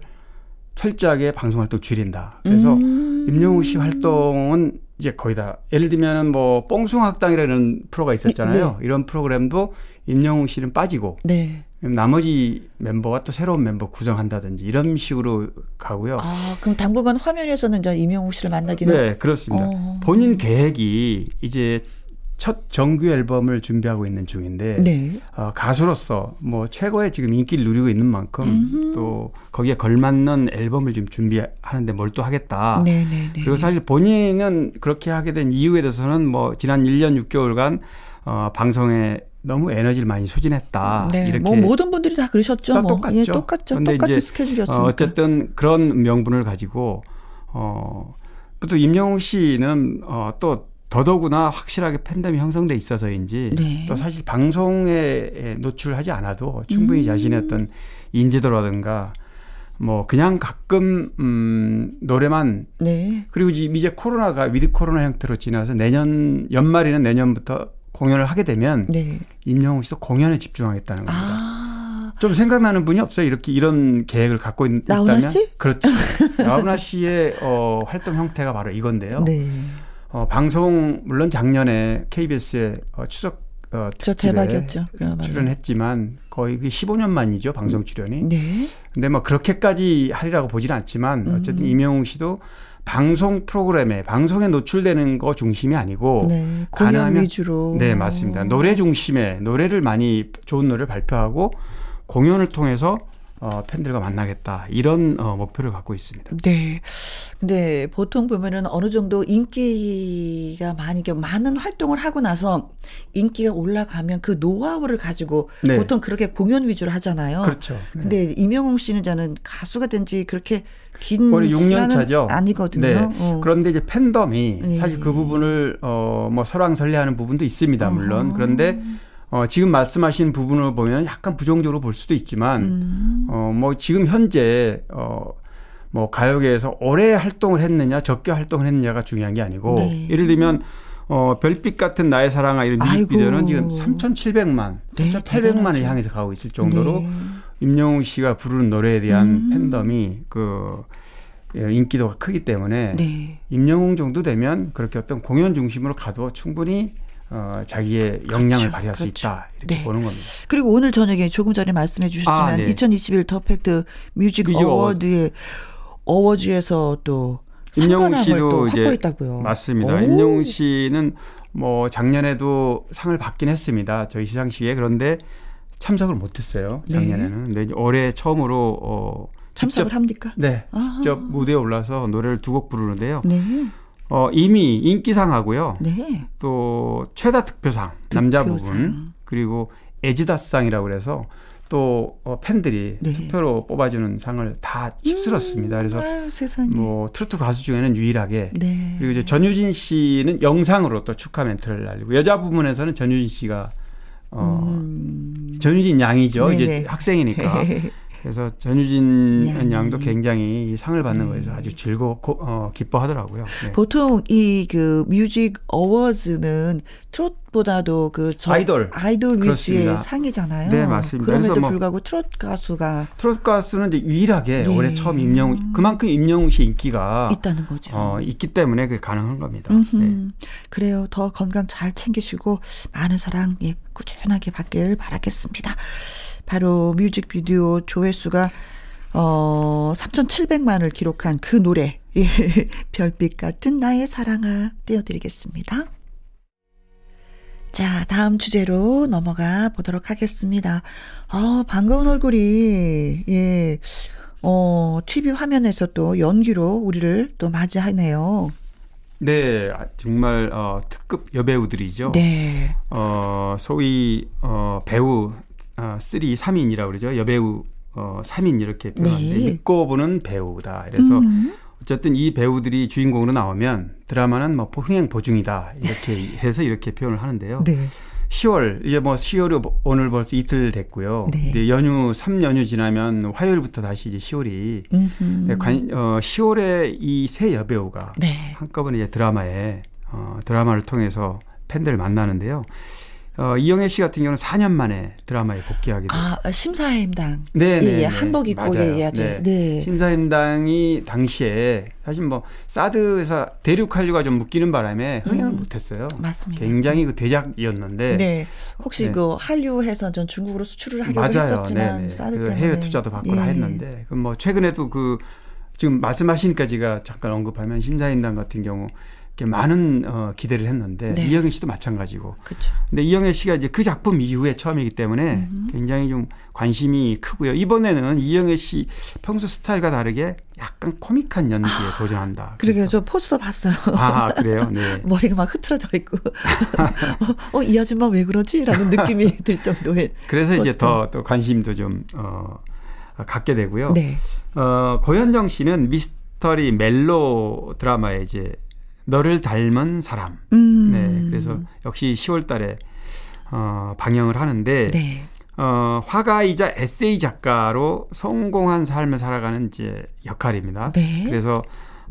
철저하게 방송 활동 줄인다. 그래서 음. 임영웅 씨 활동은 이제 거의 다 예를 들면은 뭐 뽕숭 학당이라는 프로가 있었잖아요. 네. 이런 프로그램도 임영웅 씨는 빠지고 네. 나머지 멤버와 또 새로운 멤버 구성한다든지 이런 식으로 가고요. 아, 그럼 당분간 화면에서는 이제 임영웅 씨를 만나기는 네, 그렇습니다. 어. 본인 계획이 이제 첫 정규 앨범을 준비하고 있는 중인데 네. 어, 가수로서 뭐 최고의 지금 인기를 누리고 있는 만큼 음흠. 또 거기에 걸맞는 앨범을 지금 준비하는데 몰두하겠다. 네네네. 네, 네, 그리고 네. 사실 본인은 그렇게 하게 된 이유에 대해서는 뭐 지난 1년 6개월간 어, 방송에 너무 에너지를 많이 소진했다. 네, 이렇게 뭐 모든 분들이 다 그러셨죠. 뭐. 똑같죠. 예, 똑같죠. 똑같은 스케줄이었으니까. 어, 어쨌든 그런 명분을 가지고 어, 또 임영웅 씨는 어, 또 더더구나 확실하게 팬덤이 형성돼 있어서인지 네. 또 사실 방송에 노출하지 않아도 충분히 음. 자신의 어떤 인지도라든가 뭐 그냥 가끔 음 노래만 네. 그리고 이제 코로나가 with 코로나 형태로 지나서 내년 연말이는 내년부터 공연을 하게 되면 네. 임영웅 씨도 공연에 집중하겠다는 겁니다. 아. 좀 생각나는 분이 없어요. 이렇게 이런 계획을 갖고 있, 나훈아 있다면 씨? 그렇죠. (laughs) 나훈아 씨의 어, 활동 형태가 바로 이건데요. 네. 어, 방송 물론 작년에 KBS에 어, 추석 어, 저 대박이었죠. 출연했지만 거의 그 15년 만이죠 방송 출연이. 네. 근데 뭐 그렇게까지 하리라고 보지는 않지만 음. 어쨌든 음. 이명웅 씨도 방송 프로그램에 방송에 노출되는 거 중심이 아니고 네, 가능하면 위주로. 네 맞습니다. 노래 중심에 노래를 많이 좋은 노래를 발표하고 공연을 통해서 어, 팬들과 만나겠다 이런 어, 목표를 갖고 있습니다. 네. 근데 보통 보면은 어느 정도 인기가 많이 많은 활동을 하고 나서 인기가 올라가면 그 노하우를 가지고 네. 보통 그렇게 공연 위주로 하잖아요. 그렇죠. 네. 근데 이명웅 씨는 저는 가수가 된 지 그렇게 긴 6년 차죠. 아니거든요. 네. 어. 그런데 이제 팬덤이 네. 사실 그 부분을 어뭐 설왕설래하는 부분도 있습니다. 물론 어허. 그런데 어, 지금 말씀하신 부분을 보면 약간 부정적으로 볼 수도 있지만, 음. 어, 뭐 지금 현재, 어, 뭐 가요계에서 오래 활동을 했느냐, 적게 활동을 했느냐가 중요한 게 아니고, 네. 예를 들면, 어, 별빛 같은 나의 사랑아 이런 뮤직비디오는 지금 3,700만, 네, 3,800만을 향해서 가고 있을 정도로 네. 임영웅 씨가 부르는 노래에 대한 음. 팬덤이 그 예, 인기도가 크기 때문에 네. 임영웅 정도 되면 그렇게 어떤 공연 중심으로 가도 충분히 어, 자기의 그렇죠. 역량을 발휘할 그렇죠. 수 있다 이렇게 네. 보는 겁니다. 그리고 오늘 저녁에 조금 전에 말씀해 주셨지만 아, 네. 2021 더팩트 뮤직, 뮤직 어워드의 어워즈에서 또 임영웅 씨도 이제 있다고요. 맞습니다. 오. 임영웅 씨는 뭐 작년에도 상을 받긴 했습니다. 저희 시상식에 그런데 참석을 못했어요. 네. 작년에는. 네. 근데 올해 처음으로 어, 참석을 직접, 합니까? 네, 직접 무대에 올라서 노래를 두 곡 부르는데요. 네. 어, 이미 인기상하고요. 네. 또 최다 득표상, 득표상. 남자 부분 그리고 에지다상이라고 그래서 또 어, 팬들이 네. 투표로 뽑아주는 상을 다 휩쓸었습니다. 그래서 음, 아유, 뭐 트로트 가수 중에는 유일하게 네. 그리고 이제 전유진 씨는 영상으로 또 축하 멘트를 날리고 여자 부분에서는 전유진 씨가 어 음. 전유진 양이죠. 네네. 이제 학생이니까 (laughs) 그래서 전유진 예. 양도 굉장히 상을 받는 네. 거에서 아주 즐거워 어, 기뻐하더라고요. 네. 보통 이 그 뮤직 어워즈는 트롯보다도 그 아이돌 아이돌 위주의 상이잖아요. 네 맞습니다. 그럼에도 뭐 불구하고 트롯 가수가 트롯 가수는 이제 유일하게 네. 올해 처음 임영 그만큼 임영웅 씨 인기가 있다는 거죠. 어, 있기 때문에 그게 가능한 겁니다. 네. 그래요. 더 건강 잘 챙기시고 많은 사랑 예, 꾸준하게 받길 바라겠습니다. 바로 뮤직비디오 조회수가 어 3,700만을 기록한 그 노래 예, (laughs) 별빛 같은 나의 사랑아 띄워드리겠습니다. 자, 다음 주제로 넘어가 보도록 하겠습니다. 어, 반가운 얼굴이, 예, 어, TV 화면에서 또 연기로 우리를 또 맞이하네요. 네, 아, 정말, 어, 특급 여배우들이죠. 네. 어, 소위, 어, 배우 어, 3, 3인이라고 그러죠. 여배우 어, 3인 이렇게 표현하는데 네. 믿고 보는 배우다. 그래서 음. 어쨌든 이 배우들이 주인공으로 나오면 드라마는 뭐 흥행 보증이다 이렇게 (laughs) 해서 이렇게 표현을 하는데요. 네. 10월 이제 뭐 10월이 오늘 벌써 이틀 됐고요. 네. 이제 연휴 3 연휴 지나면 화요일부터 다시 이제 10월이 네, 관, 어, 10월에 이 새 여배우가 네. 한꺼번에 이제 드라마에 어, 드라마를 통해서 팬들을 만나는데요. 어, 이영애 씨 같은 경우는 4년 만에 드라마에 복귀하게 됐어요. 아, 심사임당. 네, 네. 예, 예, 한복 입고 맞아요. 예, 네. 네. 심사임당이 당시에 사실 뭐 사드에서 대륙 한류가 좀 묶이는 바람에 흥행을 음, 못 했어요. 맞습니다. 굉장히 그 대작이었는데. 네. 혹시 네. 그 한류해서 전 중국으로 수출을 하려고 맞아요. 했었지만 네, 네. 사드 그 때문에 해외 투자도 받고 예. 했는데, 그뭐 최근에도 그 지금 말씀하시니까 제가 잠깐 언급하면 신사임당 같은 경우 많은 어, 기대를 했는데 네. 이영애 씨도 마찬가지고. 그렇죠. 근데 이영애 씨가 이제 그 작품 이후에 처음이기 때문에 음. 굉장히 좀 관심이 크고요. 이번에는 이영애 씨 평소 스타일과 다르게 약간 코믹한 연기에 아, 도전한다. 그러게요. 저 포스터 봤어요. 아, 그래요? 네. (laughs) 머리가 막 흐트러져 있고. (laughs) 어, 어, 이 아줌마 왜 그러지? 라는 느낌이 (laughs) 들 정도의. 그래서 포스터. 이제 더 또 관심도 좀, 어, 갖게 되고요. 네. 어, 고현정 씨는 미스터리 멜로 드라마에 이제 너를 닮은 사람. 음. 네. 그래서 역시 10월 달에 어, 방영을 하는데 네. 어, 화가이자 에세이 작가로 성공한 삶을 살아가는 이제 역할입니다. 네. 그래서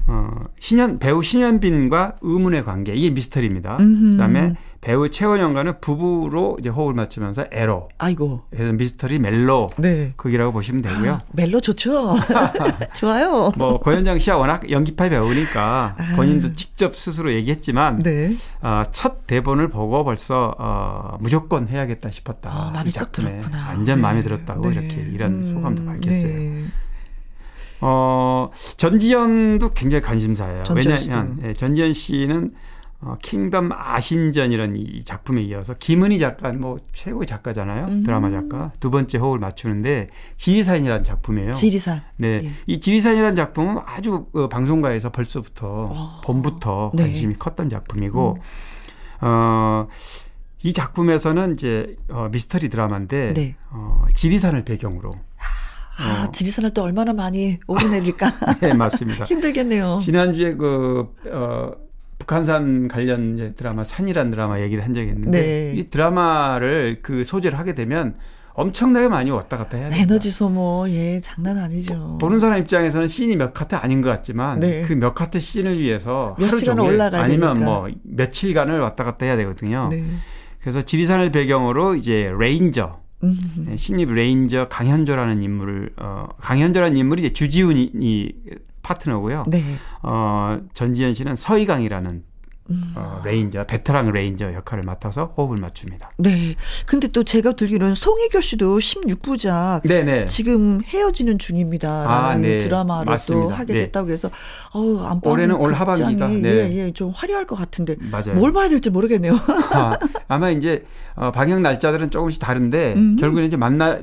어, 신현 배우 신현빈과 의문의 관계 이게 미스터리입니다. 음흠. 그다음에 배우 최원영과는 부부로 이제 호흡을 맞추면서 에로. 아이고. 그래서 미스터리 멜로. 네. 극이라고 보시면 되고요. 아, 멜로 좋죠. (laughs) 좋아요. 뭐 고현정 씨가 워낙 연기파 배우니까 아. 본인도 직접 스스로 얘기했지만 네. 어, 첫 대본을 보고 벌써 어, 무조건 해야겠다 싶었다. 아, 마음에 쏙 들었구나. 완전 네. 마음에 들었다고 네. 이렇게 이런 음, 소감도 밝혔어요. 네. 어, 전지현도 굉장히 관심사예요. 왜냐하면 예, 전지현 씨는 어, 킹덤 아신전이라는 이 작품에 이어서 김은희 작가 뭐 최고의 작가잖아요. 음. 드라마 작가. 두 번째 호흡을 맞추는데 지리산이라는 작품이에요. 지리산. 네. 예. 이 지리산이라는 작품은 아주 어, 방송가에서 벌써부터 어. 봄부터 네. 관심이 컸던 작품이고 음. 어, 이 작품에서는 이제 어, 미스터리 드라마인데 네. 어, 지리산을 배경으로 아, 어. 지리산을 또 얼마나 많이 (laughs) 오르내릴까? (laughs) 네, 맞습니다. (laughs) 힘들겠네요. 지난주에 그, 어, 북한산 관련 이제 드라마 산이란 드라마 얘기를 한 적이 있는데 네. 이 드라마를 그 소재를 하게 되면 엄청나게 많이 왔다 갔다 해야 돼요. 에너지 소모, 예, 장난 아니죠. 보는 사람 입장에서는 씬이 몇 컷 아닌 것 같지만 네. 그 몇 컷 씬을 위해서 몇 시간 올라가야 아니면 되니까. 뭐 며칠간을 왔다 갔다 해야 되거든요. 네. 그래서 지리산을 배경으로 이제 레인저 음. 신입 레인저 강현조라는 인물을 어 강현조라는 인물이 이제 주지훈이 파트너고요. 네. 어 전지현 씨는 서이강이라는 음. 어, 레인저, 베테랑 레인저 역할을 맡아서 호흡을 맞춥니다. 네. 근데 또 제가 듣기로는 송혜교 씨도 16부작 네네. 지금 헤어지는 중입니다. 라는 아, 네. 드라마를 맞습니다. 또 하게 네. 됐다고 해서 어우, 안방 올해는 올 하반기다. 네. 예, 예, 좀 화려할 것 같은데 맞아요. 뭘 봐야 될지 모르겠네요. 아, 마 이제 어, 방영 날짜들은 조금씩 다른데 음. 결국에는 이제 만나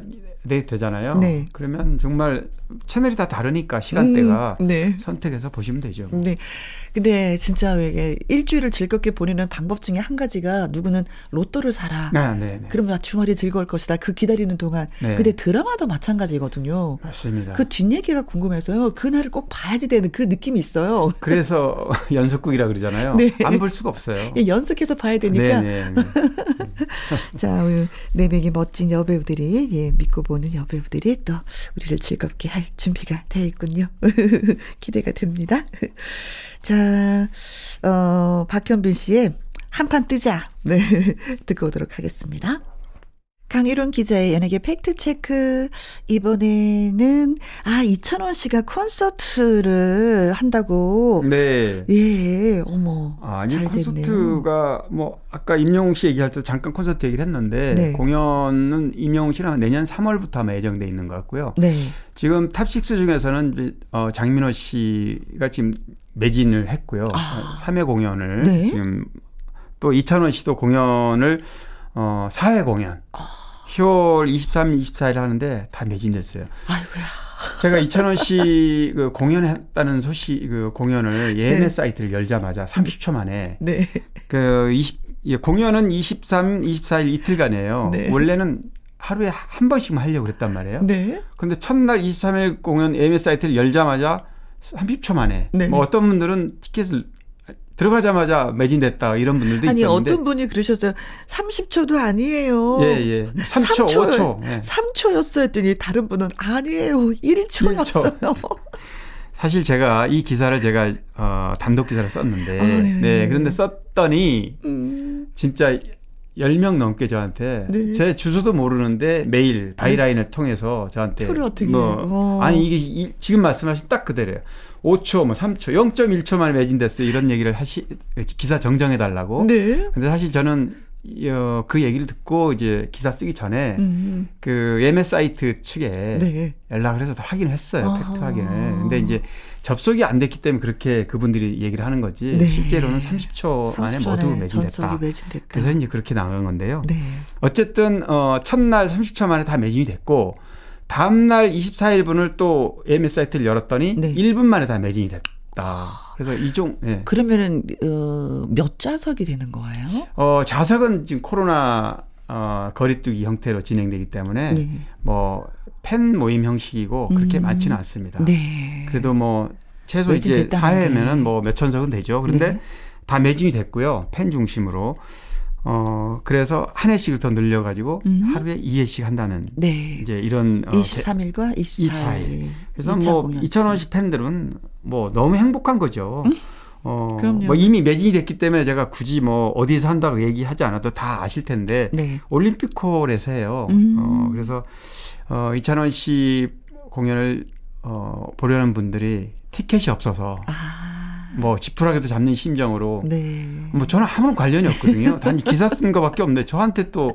네, 되잖아요. 네. 그러면 정말 채널이 다 다르니까 시간대가 음, 네. 선택해서 보시면 되죠. 네. 근데 진짜 왜 일주일을 즐겁게 보내는 방법 중에 한 가지가 누구는 로또를 사라. 네, 네, 네. 그러면 주말이 즐거울 것이다. 그 기다리는 동안. 네. 근데 드라마도 마찬가지거든요. 맞습니다. 그 뒷얘기가 궁금해서요. 그날을 꼭 봐야지 되는 그 느낌이 있어요. (laughs) 그래서 (laughs) 연속극이라 그러잖아요. 네. 안 볼 수가 없어요. 예, 연속해서 봐야 되니까. 네, 네. 네. (laughs) 자, 네 명의 멋진 여배우들이 예, 믿고 보는 여배우들이 또 우리를 즐겁게 할 준비가 되어 있군요. (laughs) 기대가 됩니다. (laughs) 자, 어, 박현빈 씨의 한판 뜨자. 네. 듣고 오도록 하겠습니다. 강유론 기자의 연예계 팩트체크. 이번에는, 아, 이찬원 씨가 콘서트를 한다고. 네. 예, 어머. 아, 아니, 콘서트가 뭐, 아까 임영웅 씨 얘기할 때 잠깐 콘서트 얘기를 했는데, 네. 공연은 임영웅 씨랑 내년 3월부터 아마 예정돼 있는 것 같고요. 네. 지금 top 6 중에서는, 어, 장민호 씨가 지금 매진을 했고요. 아. 3회 공연을. 네. 지금 또 이찬원 씨도 공연을 어, 4회 공연. 어. 10월 23, 24일 하는데 다 매진됐어요. 아이고야. 제가 이찬원 씨 그 (laughs) 공연했다는 소식, 그 공연을 예매 네. 사이트를 열자마자 30초 만에. 네. 그 20, 예, 공연은 23, 24일 이틀간이에요. 네. 원래는 하루에 한 번씩만 하려고 그랬단 말이에요. 네. 근데 첫날 23일 공연 예매 사이트를 열자마자 30초 만에. 네. 뭐 어떤 분들은 티켓을 들어가자마자 매진됐다 이런 분들도 아니, 있었는데 어떤 분이 그러셨어요. 30초도 아니에요. 예, 예. 3초, 3초 5초. 예. 3초였어 했더니 다른 분은 아니에요. 1초였어요. 1초. 사실 제가 이 기사를 제가 어, 단독 기사를 썼는데 아, 네. 네. 그런데 썼더니 음. 진짜 10명 넘게 저한테 네. 제 주소도 모르는데 메일 byline을 네. 통해서 저한테 표를 어떻게 뭐 아니 이게 이, 지금 말씀하신 딱 그대로예요. 5초, 뭐 3초, 0.1초 만에 매진됐어요. 이런 얘기를 하시, 기사 정정해 달라고. 네. 근데 사실 저는 어, 그 얘기를 듣고 이제 기사 쓰기 전에 음. 그 예매 사이트 측에 네. 연락을 해서 확인을 했어요. 아하. 팩트 확인을. 근데 이제 접속이 안 됐기 때문에 그렇게 그분들이 얘기를 하는 거지. 네. 실제로는 30초, 30초 안에 모두 매진됐다. 매진됐다. 그래서 이제 그렇게 나간 건데요. 네. 어쨌든 어 첫날 30초 만에 다 매진이 됐고 다음날 24일분을 또 AMS 사이트를 열었더니 네. 1분 만에 다 매진이 됐다. 그래서 이종 예. 그러면은 어, 몇 좌석이 되는 거예요? 어 좌석은 지금 코로나 어, 거리두기 형태로 진행되기 때문에 네. 뭐팬 모임 형식이고 그렇게 음. 많지는 않습니다. 네. 그래도 뭐 최소 이제 사회면은 뭐 몇천 석은 되죠. 그런데 네. 다 매진이 됐고요. 팬 중심으로 어, 그래서 한 회씩을 더 늘려가지고 음. 하루에 2 회씩 한다는. 네. 이제 이런. 어, 23일과 24일. 24일. 그래서 뭐 2,000원씩 팬들은 뭐 너무 행복한 거죠. 음? 어, 그럼요. 뭐 이미 매진이 됐기 때문에 제가 굳이 뭐 어디서 한다고 얘기하지 않아도 다 아실 텐데. 네. 올림픽홀에서 해요. 음. 어, 그래서 어, 2,000원씩 공연을 어, 보려는 분들이 티켓이 없어서. 아. 뭐 지푸라기도 잡는 심정으로 네. 뭐 저는 아무런 관련이 없거든요. 단지 기사 쓴 거밖에 없는데 저한테 또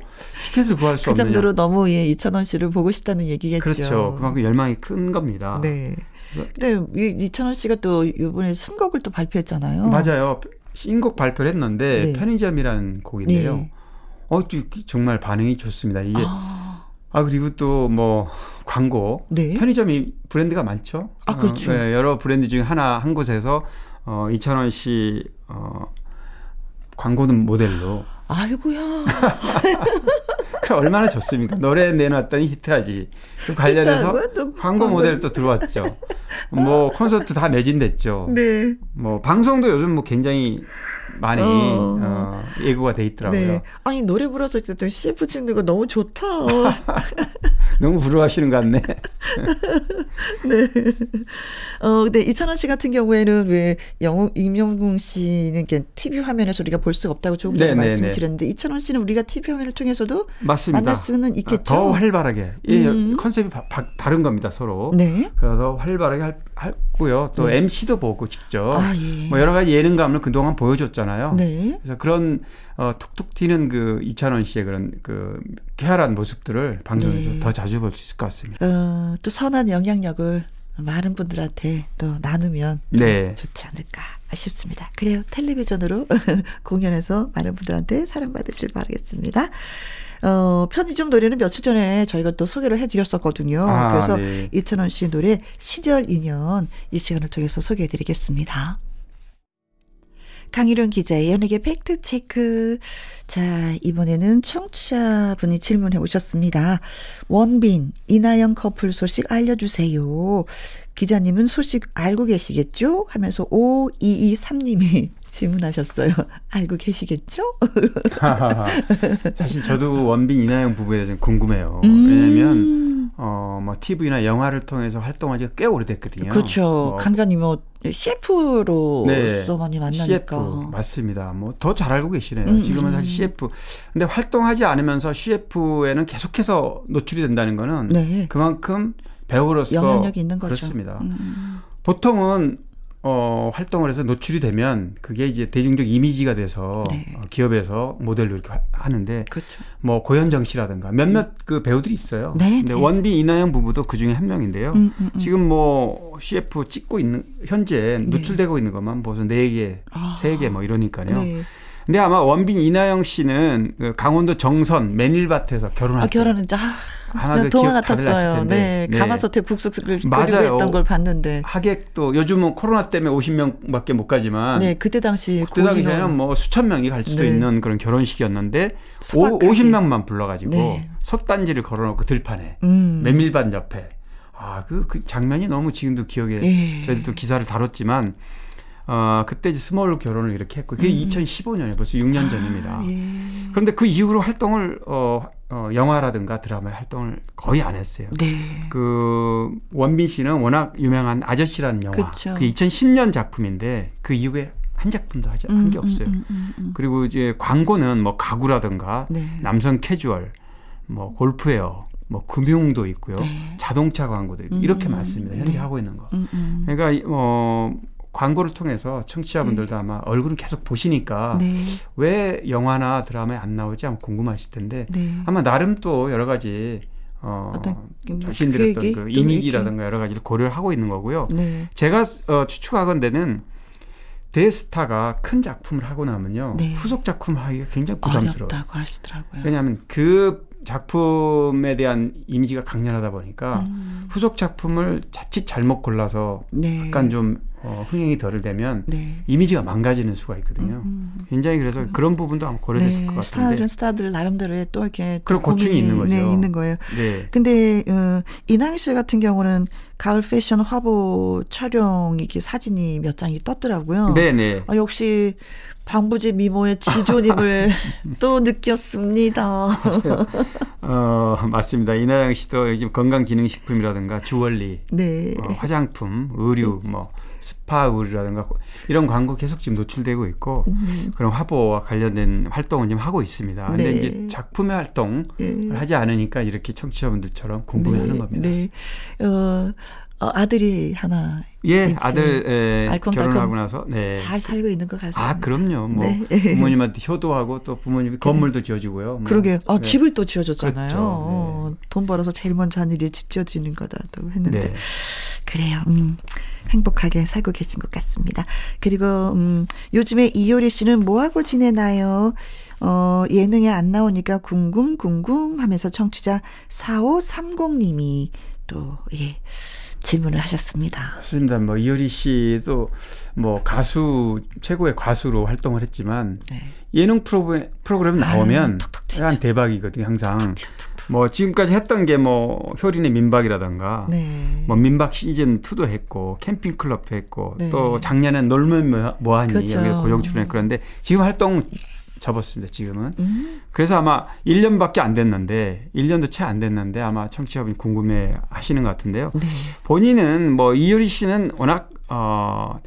티켓을 구할 수그 없는. 그 정도로 너무 예 이찬원 씨를 보고 싶다는 얘기겠죠. 그렇죠. 그만큼 열망이 큰 겁니다. 네. 근데 이찬원 씨가 또 이번에 신곡을 또 발표했잖아요. 맞아요. 신곡 발표를 했는데 네. 편의점이라는 곡인데요. 네. 어, 정말 반응이 좋습니다. 이게 아, 아 그리고 또 뭐 광고 네. 편의점이 브랜드가 많죠. 아 그렇죠. 어, 네, 여러 브랜드 중에 하나 한 곳에서 어, 이찬원 씨, 어, 광고는 모델로. 아이고야. (laughs) 얼마나 좋습니까? 노래 내놨더니 히트하지. 그 관련해서 광고 모델 또 들어왔죠. 뭐 콘서트 다 매진됐죠. 네. 뭐 방송도 요즘 뭐 굉장히 많이 어. 어, 예고가 돼 있더라고요. 네. 아니 노래 불러서 어쨌든 CF 찍는 거 너무 좋다. (laughs) 너무 부러워하시는 것 같네. (laughs) 네. 어, 근데 이찬원 씨 같은 경우에는 왜 영웅 임영웅 씨는 이렇게 TV 화면에서 우리가 볼 수가 없다고 조금 전에 네, 네, 말씀을 네. 드렸는데 이찬원 씨는 우리가 TV 화면을 통해서도 맞습니다. 만날 수는 있겠죠. 더 활발하게. 이 음. 컨셉이 바, 바, 다른 겁니다 서로. 네. 그래서 활발하게 할, 하고요. 또 네. MC도 보고 직접 아, 예. 뭐 여러 가지 예능감을 그동안 보여줬잖아요. 네. 그래서 그런 어, 툭툭 튀는 그 이찬원 씨의 그런 그 쾌활한 모습들을 방송에서 네. 더 자주 볼 수 있을 것 같습니다. 어, 또 선한 영향력을 많은 분들한테 또 나누면 네. 좋지 않을까 싶습니다. 그래요. 텔레비전으로 (laughs) 공연해서 많은 분들한테 사랑받으실 바라겠습니다. 어, 편의점 노래는 며칠 전에 저희가 또 소개를 해드렸었거든요. 아, 그래서 네. 이찬원 씨 노래 시절 인연 이 시간을 통해서 소개해드리겠습니다. 강희룡 기자의 연예계 팩트체크. 자, 이번에는 청취자분이 질문해 오셨습니다. 원빈, 이나영 커플 소식 알려주세요. 기자님은 소식 알고 계시겠죠? 하면서 5223님이 질문하셨어요. (laughs) 알고 계시겠죠? (laughs) 사실 저도 원빈 이나영 부부에 대해서 궁금해요. 음. 왜냐면 어, 뭐 TV나 영화를 통해서 활동한 지가 꽤 오래됐거든요. 그렇죠. 뭐, 간간히 뭐 CF로서 네, 많이 만나니까. CF 맞습니다. 뭐 더 잘 알고 계시네요. 음, 지금은 사실 CF. 근데 활동하지 않으면서 CF에는 계속해서 노출이 된다는 거는 네. 그만큼 배우로서 영향력이 있는 거죠. 그렇습니다. 음. 보통은 어, 활동을 해서 노출이 되면 그게 이제 대중적 이미지가 돼서 네. 어, 기업에서 모델로 이렇게 하는데 그렇죠. 뭐 고현정 씨라든가 몇몇 음. 그 배우들이 있어요. 네, 근데 네. 원빈 이나영 부부도 그 중에 한 명인데요. 음, 음, 음. 지금 뭐 CF 찍고 있는 현재 네. 노출되고 있는 것만 보서 네 개, 아. 세개 뭐 이러니까요. 네. 근데 아마 원빈 이나영 씨는 그 강원도 정선 맨일밭에서 결혼한 아, 결혼했죠. 아. 진짜 동화 같았어요. 네. 네. 가마솥에 국수를 끓이고 했던 걸 봤는데. 하객도 요즘은 코로나 때문에 50명밖에 못 가지만. 네, 그때 당시 그때 당시에는 뭐 수천 명이 갈 수도 네. 있는 그런 결혼식이었는데 소박하게. 50명만 불러가지고 네. 솥단지를 걸어놓고 들판에 음. 메밀밭 옆에 아, 그, 그 장면이 너무 지금도 기억에 예. 저희도 기사를 다뤘지만 어, 그때 이제 small 결혼을 이렇게 했고 그게 음. 2015년에 벌써 6년 아, 전입니다. 예. 그런데 그 이후로 활동을 어, 어, 영화라든가 드라마의 활동을 거의 안 했어요. 네. 그 원빈 씨는 워낙 유명한 아저씨라는 영화. 그쵸. 그 2010년 작품인데 그 이후에 한 작품도 하지 음, 한게 음, 없어요. 음, 음, 음, 그리고 이제 광고는 뭐 가구라든가 네. 남성 캐주얼, 뭐 골프웨어, 뭐 금융도 있고요. 네. 자동차 광고도 있고 이렇게 많습니다. 현재 네. 하고 있는 거. 그러니까 어 광고를 통해서 청취자분들도 네. 아마 얼굴을 계속 보시니까 네. 왜 영화나 드라마에 안 나오지 아마 궁금하실 텐데 네. 아마 나름 또 여러 가지 어, 자신들의 어떤 그 이미지라든가 여러 가지를 고려를 하고 있는 거고요. 네. 제가 어, 추측하건대는 대스타가 큰 작품을 하고 나면요 네. 후속 작품 하기가 굉장히 부담스러워요. 어렵다고 하시더라고요. 왜냐하면 그 작품에 대한 이미지가 강렬하다 보니까 음. 후속 작품을 자칫 잘못 골라서 네. 약간 좀 어, 흥행이 덜 되면 네. 이미지가 망가지는 수가 있거든요. 음. 굉장히 그래서 음. 그런 부분도 아마 고려됐을 네. 것 같은데. 스타들은 스타들 나름대로의 또 이렇게 그런 고충이 있는 거죠. 네, 있는 거예요. 네. 근데 어, 이낭희 씨 같은 경우는 가을 패션 화보 촬영 이게 사진이 몇 장이 떴더라고요. 네, 네. 아, 역시 방부제 미모의 지존임을 (laughs) 또 느꼈습니다. 어, 맞습니다. 이나영 씨도 요즘 건강기능식품이라든가 주얼리, 네. 어, 화장품, 의류, 뭐 스파 의류라든가 이런 광고 계속 지금 노출되고 있고 음. 그런 화보와 관련된 활동을 지금 하고 있습니다. 근데 네. 이제 작품의 활동을 네. 하지 않으니까 이렇게 청취자분들처럼 궁금해하는 네. 겁니다. 네. 어, 어, 아들이 하나 예, 있지. 아들 예, 알콩달콩 결혼하고 나서 네. 잘 살고 있는 것 같습니다. 아, 그럼요. 뭐 네. 부모님한테 효도하고 또 부모님이 건물도 지어주고요. 뭐. 그러게요. 아, 네. 집을 또 지어줬잖아요. 그렇죠. 어, 네. 돈 벌어서 제일 먼저 한 일이 집 지어주는 거다또 했는데 네. 그래요. 음. 행복하게 살고 계신 것 같습니다. 그리고 음, 요즘에 이효리 씨는 뭐 하고 지내나요? 어, 예능에 안 나오니까 궁금 궁금 하면서 청취자 4530님이 또 예. 질문을 하셨습니다. 맞습니다. 뭐 이효리 씨도 뭐 가수 최고의 가수로 활동을 했지만 네. 예능 프로그램 프로그램 나오면 아, 한 대박이거든요. 항상 툭툭 튀어, 툭툭. 뭐 지금까지 했던 게 뭐 효린의 민박이라던가 네. 뭐 민박 시즌 2도 했고 캠핑 클럽도 했고 네. 또 작년엔 놀면 뭐하니 그렇죠. 고정 출연 그런데 지금 활동 접었습니다. 지금은. 음. 그래서 아마 1년밖에 안 됐는데 1년도 채 안 됐는데 아마 청취자분이 궁금해 하시는 것 같은데요. 네. 본인은 뭐 이효리 씨는 워낙 어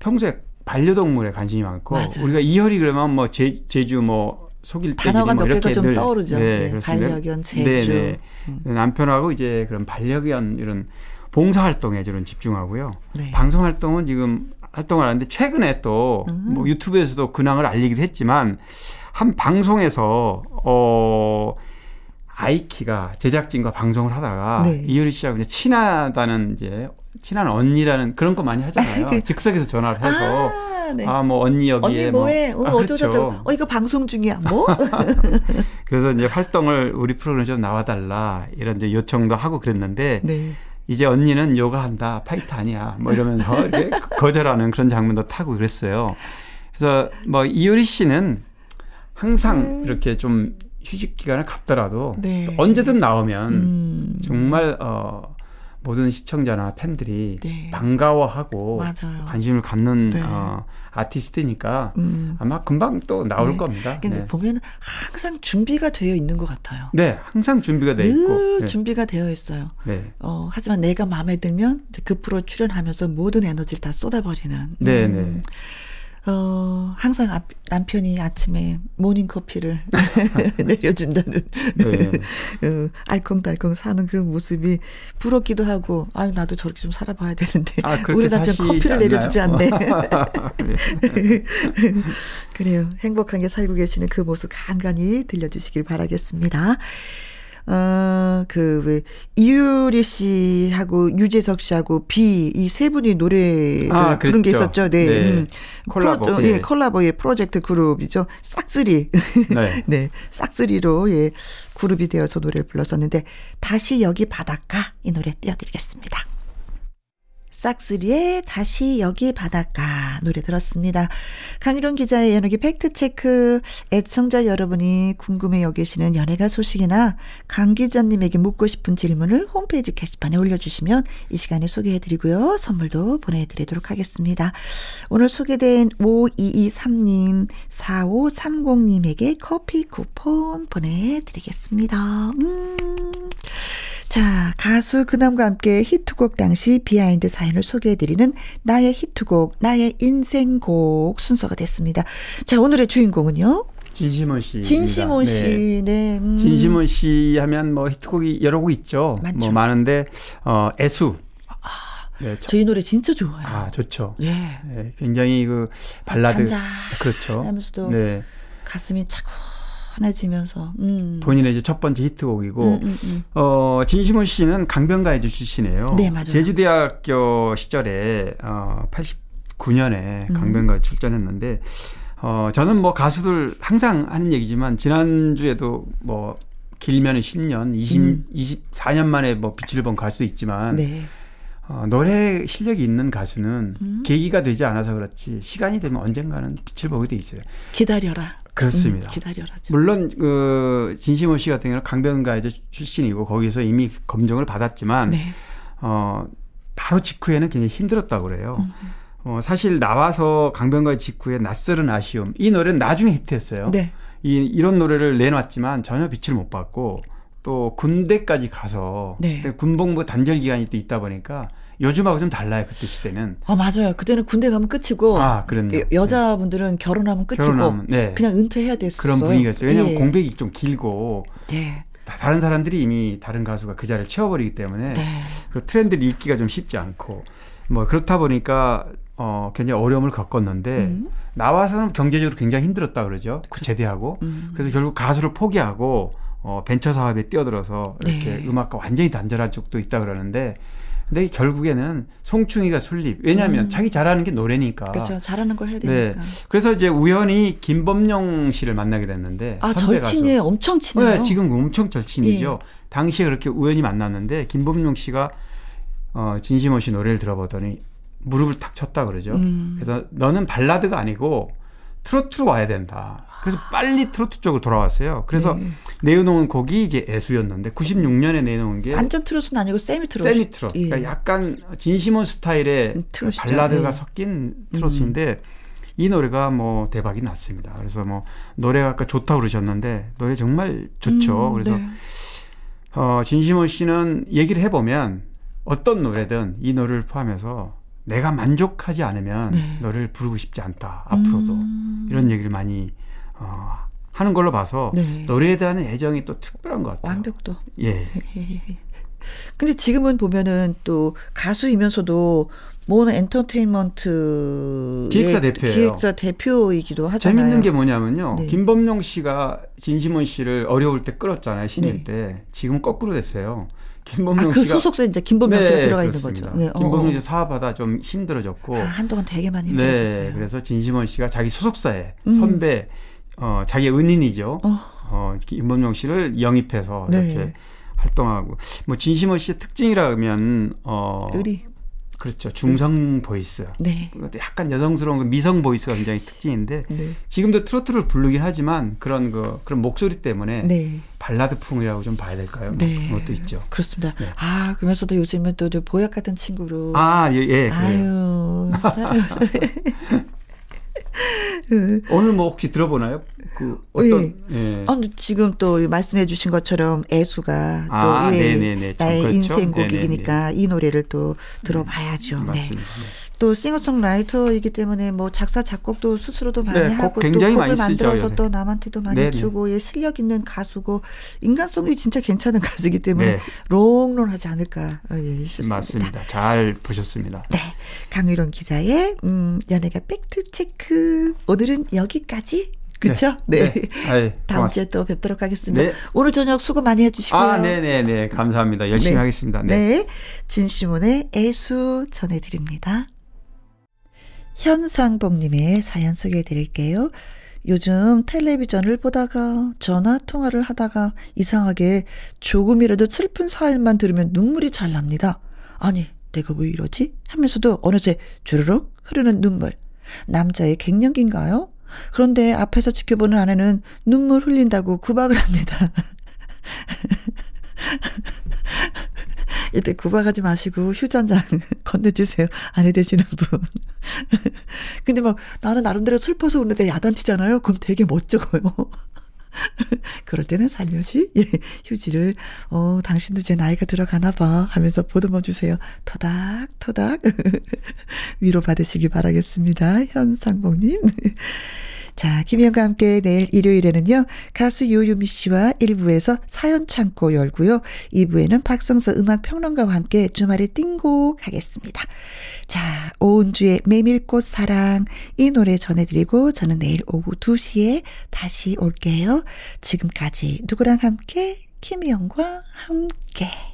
평소에 반려동물에 관심이 많고 맞아요. 우리가 이효리 그러면 뭐 제, 제주 뭐 속일 때 단어가 뭐 이렇게 좀 떠오르죠. 네, 네. 반려견 제주. 네, 네. 음. 남편하고 이제 그런 반려견 이런 봉사 활동에 좀 집중하고요. 네. 방송 활동은 지금 활동을 하는데 최근에 또뭐 음. 유튜브에서도 근황을 알리기도 했지만 한 방송에서 어 아이키가 제작진과 방송을 하다가 네. 이효리 씨하고 이제 친하다는 이제 친한 언니라는 그런 거 많이 하잖아요. (laughs) 그 즉석에서 전화를 해서 아, 네. 아 뭐 언니 여기에 언니 뭐해? 뭐, 어, 아, 어쩌저쩌. 그렇죠. 어 이거 방송 중이야. 뭐? (laughs) 그래서 이제 활동을 우리 프로그램 좀 나와달라 이런 이제 요청도 하고 그랬는데 네. 이제 언니는 요가 한다. 파이터 아니야. 뭐 이러면서 (laughs) 거절하는 그런 장면도 타고 그랬어요. 그래서 뭐 이효리 씨는 항상 음. 이렇게 좀 휴직 기간을 갖더라도 네. 언제든 나오면 음. 정말 어 모든 시청자나 팬들이 네. 반가워하고 맞아요. 관심을 갖는 네. 어, 아티스트니까 음. 아마 금방 또 나올 네. 겁니다. 근데 네. 보면 항상 준비가 되어 있는 것 같아요. 네, 항상 준비가 되어 있고 늘 네. 준비가 되어 있어요. 네. 어, 하지만 내가 마음에 들면 그 프로 출연하면서 모든 에너지를 다 쏟아버리는. 네, 네. 음. 어, 항상 아, 남편이 아침에 모닝 커피를 (laughs) 내려준다는 네. (laughs) 어, 알콩달콩 사는 그 모습이 부럽기도 하고 아유 나도 저렇게 좀 살아봐야 되는데 아, 우리 남편 커피를 않나요? 내려주지 않네. (laughs) 네. 그래요. 행복하게 살고 계시는 그 모습 간간히 들려주시길 바라겠습니다. 어, 그, 왜, 이유리 씨하고 유재석 씨하고 비, 이 세 분이 노래를 아, 부른 게 있었죠. 네. 네. 음. 콜라보. 프로, 예, 예, 콜라보의 프로젝트 그룹이죠. 싹쓰리. 네. (laughs) 네. 싹쓰리로, 예, 그룹이 되어서 노래를 불렀었는데, 다시 여기 바닷가 이 노래 띄워드리겠습니다. 싹스리의 다시 여기 바닷가 노래 들었습니다. 강일홍 기자의 연예계 팩트체크 애청자 여러분이 궁금해 여기시는 연예가 소식이나 강 기자님에게 묻고 싶은 질문을 홈페이지 게시판에 올려주시면 이 시간에 소개해드리고요. 선물도 보내드리도록 하겠습니다. 오늘 소개된 5223님, 4530님에게 커피 쿠폰 보내드리겠습니다. 음. 자, 가수 그남과 함께 히트곡 당시 behind 사연을 소개해드리는 나의 히트곡, 나의 인생곡 순서가 됐습니다. 자, 오늘의 주인공은요? 진시몬 씨. 진시몬 씨, 네. 네. 음. 진시몬 씨 하면 뭐 히트곡이 여러 곡 있죠. 많죠. 뭐 많은데, 어, 애수. 아, 네, 저희 노래 진짜 좋아요. 아, 좋죠. 네. 네 굉장히 그 발라드. 잔 그렇죠. 하면서도 네. 가슴이 차고 편해지면서 음. 본인의 이제 첫 번째 히트곡이고 음, 음, 음. 어 진시몬 씨는 강변가이드 출신이에요. 네, 맞아요. 제주대학교 시절에 어 89년에 음. 강변가에 출전했는데 어 저는 뭐 가수들 항상 하는 얘기지만 지난 주에도 뭐 길면은 10년, 20 24년 만에 뭐 빛을 본 가수도 있지만 네. 어, 노래 실력이 있는 가수는 음. 계기가 되지 않아서 그렇지 시간이 되면 언젠가는 빛을 보게 돼 있어요. 기다려라. 그렇습니다. 음, 기다려라. 물론 그 진시모 씨 같은 경우는 강변가이드 출신이고 거기서 이미 검증을 받았지만 네. 어 바로 직후에는 굉장히 힘들었다고 그래요. 음. 어 사실 나와서 강변가의 직후에 낯설은 아쉬움 이 노래는 나중에 히트했어요. 네. 이 이런 노래를 내놨지만 전혀 빛을 못 봤고 또 군대까지 가서 네. 군복무 단절 기간이 또 있다 보니까 요즘하고 좀 달라요 그때 시대는. 아 맞아요. 그때는 군대 가면 끝이고. 아 그럼요. 여자분들은 네. 결혼하면 끝이고. 결혼하면, 네. 그냥 은퇴해야 됐어요. 그런 분위기였어요. 왜냐하면 예. 공백이 좀 길고. 네. 다른 사람들이 이미 다른 가수가 그 자리를 채워버리기 때문에 네. 그 트렌드를 읽기가 좀 쉽지 않고 뭐 그렇다 보니까 어 굉장히 어려움을 겪었는데 음. 나와서는 경제적으로 굉장히 힘들었다 그러죠. 그래. 제대하고 음. 그래서 결국 가수를 포기하고 어 벤처 사업에 뛰어들어서 이렇게 네. 음악과 완전히 단절한 쪽도 있다 그러는데 근데 결국에는 송충이가 솔립. 왜냐하면 음. 자기 잘하는 게 노래니까. 그렇죠. 잘하는 걸 해야 네. 되니까. 네. 그래서 이제 우연히 김범용 씨를 만나게 됐는데. 아 절친이에요. 엄청 친해요. 네, 지금 엄청 절친이죠. 예. 당시에 그렇게 우연히 만났는데 김범용 씨가 어, 진심원 씨 노래를 들어보더니 무릎을 탁 쳤다 그러죠. 음. 그래서 너는 발라드가 아니고 트로트로 와야 된다. 그래서 빨리 트로트 쪽으로 돌아왔어요. 그래서 네. 내어놓은 곡이 이제 애수였는데 96년에 내놓은 게 완전 트로트는 아니고 세미 트로트. 세미 트로트. 예. 그러니까 약간 진시몬 스타일의 음, 트로트죠. 발라드가 예. 섞인 트로트인데 음. 이 노래가 뭐 대박이 났습니다. 그래서 뭐 노래가 아까 좋다고 그러셨는데 노래 정말 좋죠. 음, 그래서 네. 어 진시몬 씨는 얘기를 해보면 어떤 노래든 이 노래를 포함해서 내가 만족하지 않으면 네. 너를 부르고 싶지 않다 앞으로도 음. 이런 얘기를 많이 어, 하는 걸로 봐서 네. 노래에 대한 애정이 또 특별한 것 같아요. 완벽도. 예. (laughs) 근데 지금은 보면은 또 가수이면서도 모노 엔터테인먼트 기획사 대표예요. 기획사 대표이기도 하잖아요. 재밌는 게 뭐냐면요. 네. 김범용 씨가 진시몬 씨를 어려울 때 끌었잖아요. 신인 네. 때. 지금 거꾸로 됐어요. 김범용 아, 그 씨가 소속사에 이제 김범용 네, 씨가 들어가 그렇습니다. 있는 거죠. 네, 김범용 씨 사업하다 좀 힘들어졌고 아, 한동안 되게 많이 힘들었어요. 네, 그래서 진시몬 씨가 자기 소속사에 음. 선배 어, 자기의 은인이죠. 어. 어, 김범용 씨를 영입해서 네. 이렇게 활동하고 뭐 진시몬 씨의 특징이라면 어 의리 그렇죠. 중성 voice. 네. 약간 여성스러운 그 미성 보이스가 굉장히 특징인데 네. 지금도 트로트를 부르긴 하지만 그런 그 그런 목소리 때문에 네. 발라드풍이라고 좀 봐야 될까요? 네. 그것도 있죠. 그렇습니다. 네. 아 그러면서도 요즘은 또 보약 같은 친구로 아 예 예, 아유 (laughs) 오늘 뭐 혹시 들어보나요? 그 어떤 예. 예. 어, 지금 또 말씀해 주신 것처럼 애수가 아, 또 예, 나의 그렇죠? 인생 곡이니까 이 노래를 또 들어봐야죠. 음, 맞습니다. 네. 또 싱어송라이터이기 때문에 뭐 작사 작곡도 스스로도 많이 네, 하고 굉장히 또 곡을 만들어서 또 남한테도 많이 네네. 주고 예, 실력 있는 가수고 인간성이 진짜 괜찮은 (laughs) 가수이기 때문에 네. 롱롱하지 않을까 어, 예, 싶습니다. 맞습니다. 잘 보셨습니다. 네, 강유론 기자의 음, 연예가 팩트 체크 오늘은 여기까지. 그렇죠? 네. 네. 네. 다음 주에 또 뵙도록 하겠습니다. 네. 오늘 저녁 수고 많이 해주시고요. 아, 네네네. 네. 감사합니다. 열심히 네. 하겠습니다. 네. 네. 진시몬의 애수 전해드립니다. 현상복님의 사연 소개해 드릴게요. 요즘 텔레비전을 보다가 전화 통화를 하다가 이상하게 조금이라도 슬픈 사연만 들으면 눈물이 잘 납니다. 아니, 내가 왜 이러지? 하면서도 어느새 주르륵 흐르는 눈물. 남자의 갱년기인가요? 그런데 앞에서 지켜보는 아내는 눈물 흘린다고 구박을 합니다. (laughs) 이때 구박하지 마시고 휴지 한장 건네주세요. 아내 되시는 분. (laughs) 근데 막 나는 나름대로 슬퍼서 우는데 야단치잖아요. 그럼 되게 멋쩍어요. (laughs) 그럴 때는 살며시 예, 휴지를 어 당신도 제 나이가 들어가나 봐 하면서 보듬어 주세요. 토닥토닥 (laughs) 위로 받으시길 바라겠습니다. 현상봉님. 자, 김현과 함께 내일 일요일에는요, 가수 요유미 씨와 1부에서 사연 창고 열고요, 2부에는 박성서 음악 평론가와 함께 주말에 띵곡 하겠습니다. 자, 오은주의 메밀꽃 사랑, 이 노래 전해드리고, 저는 내일 오후 2시에 다시 올게요. 지금까지 누구랑 함께? 김희영과 함께.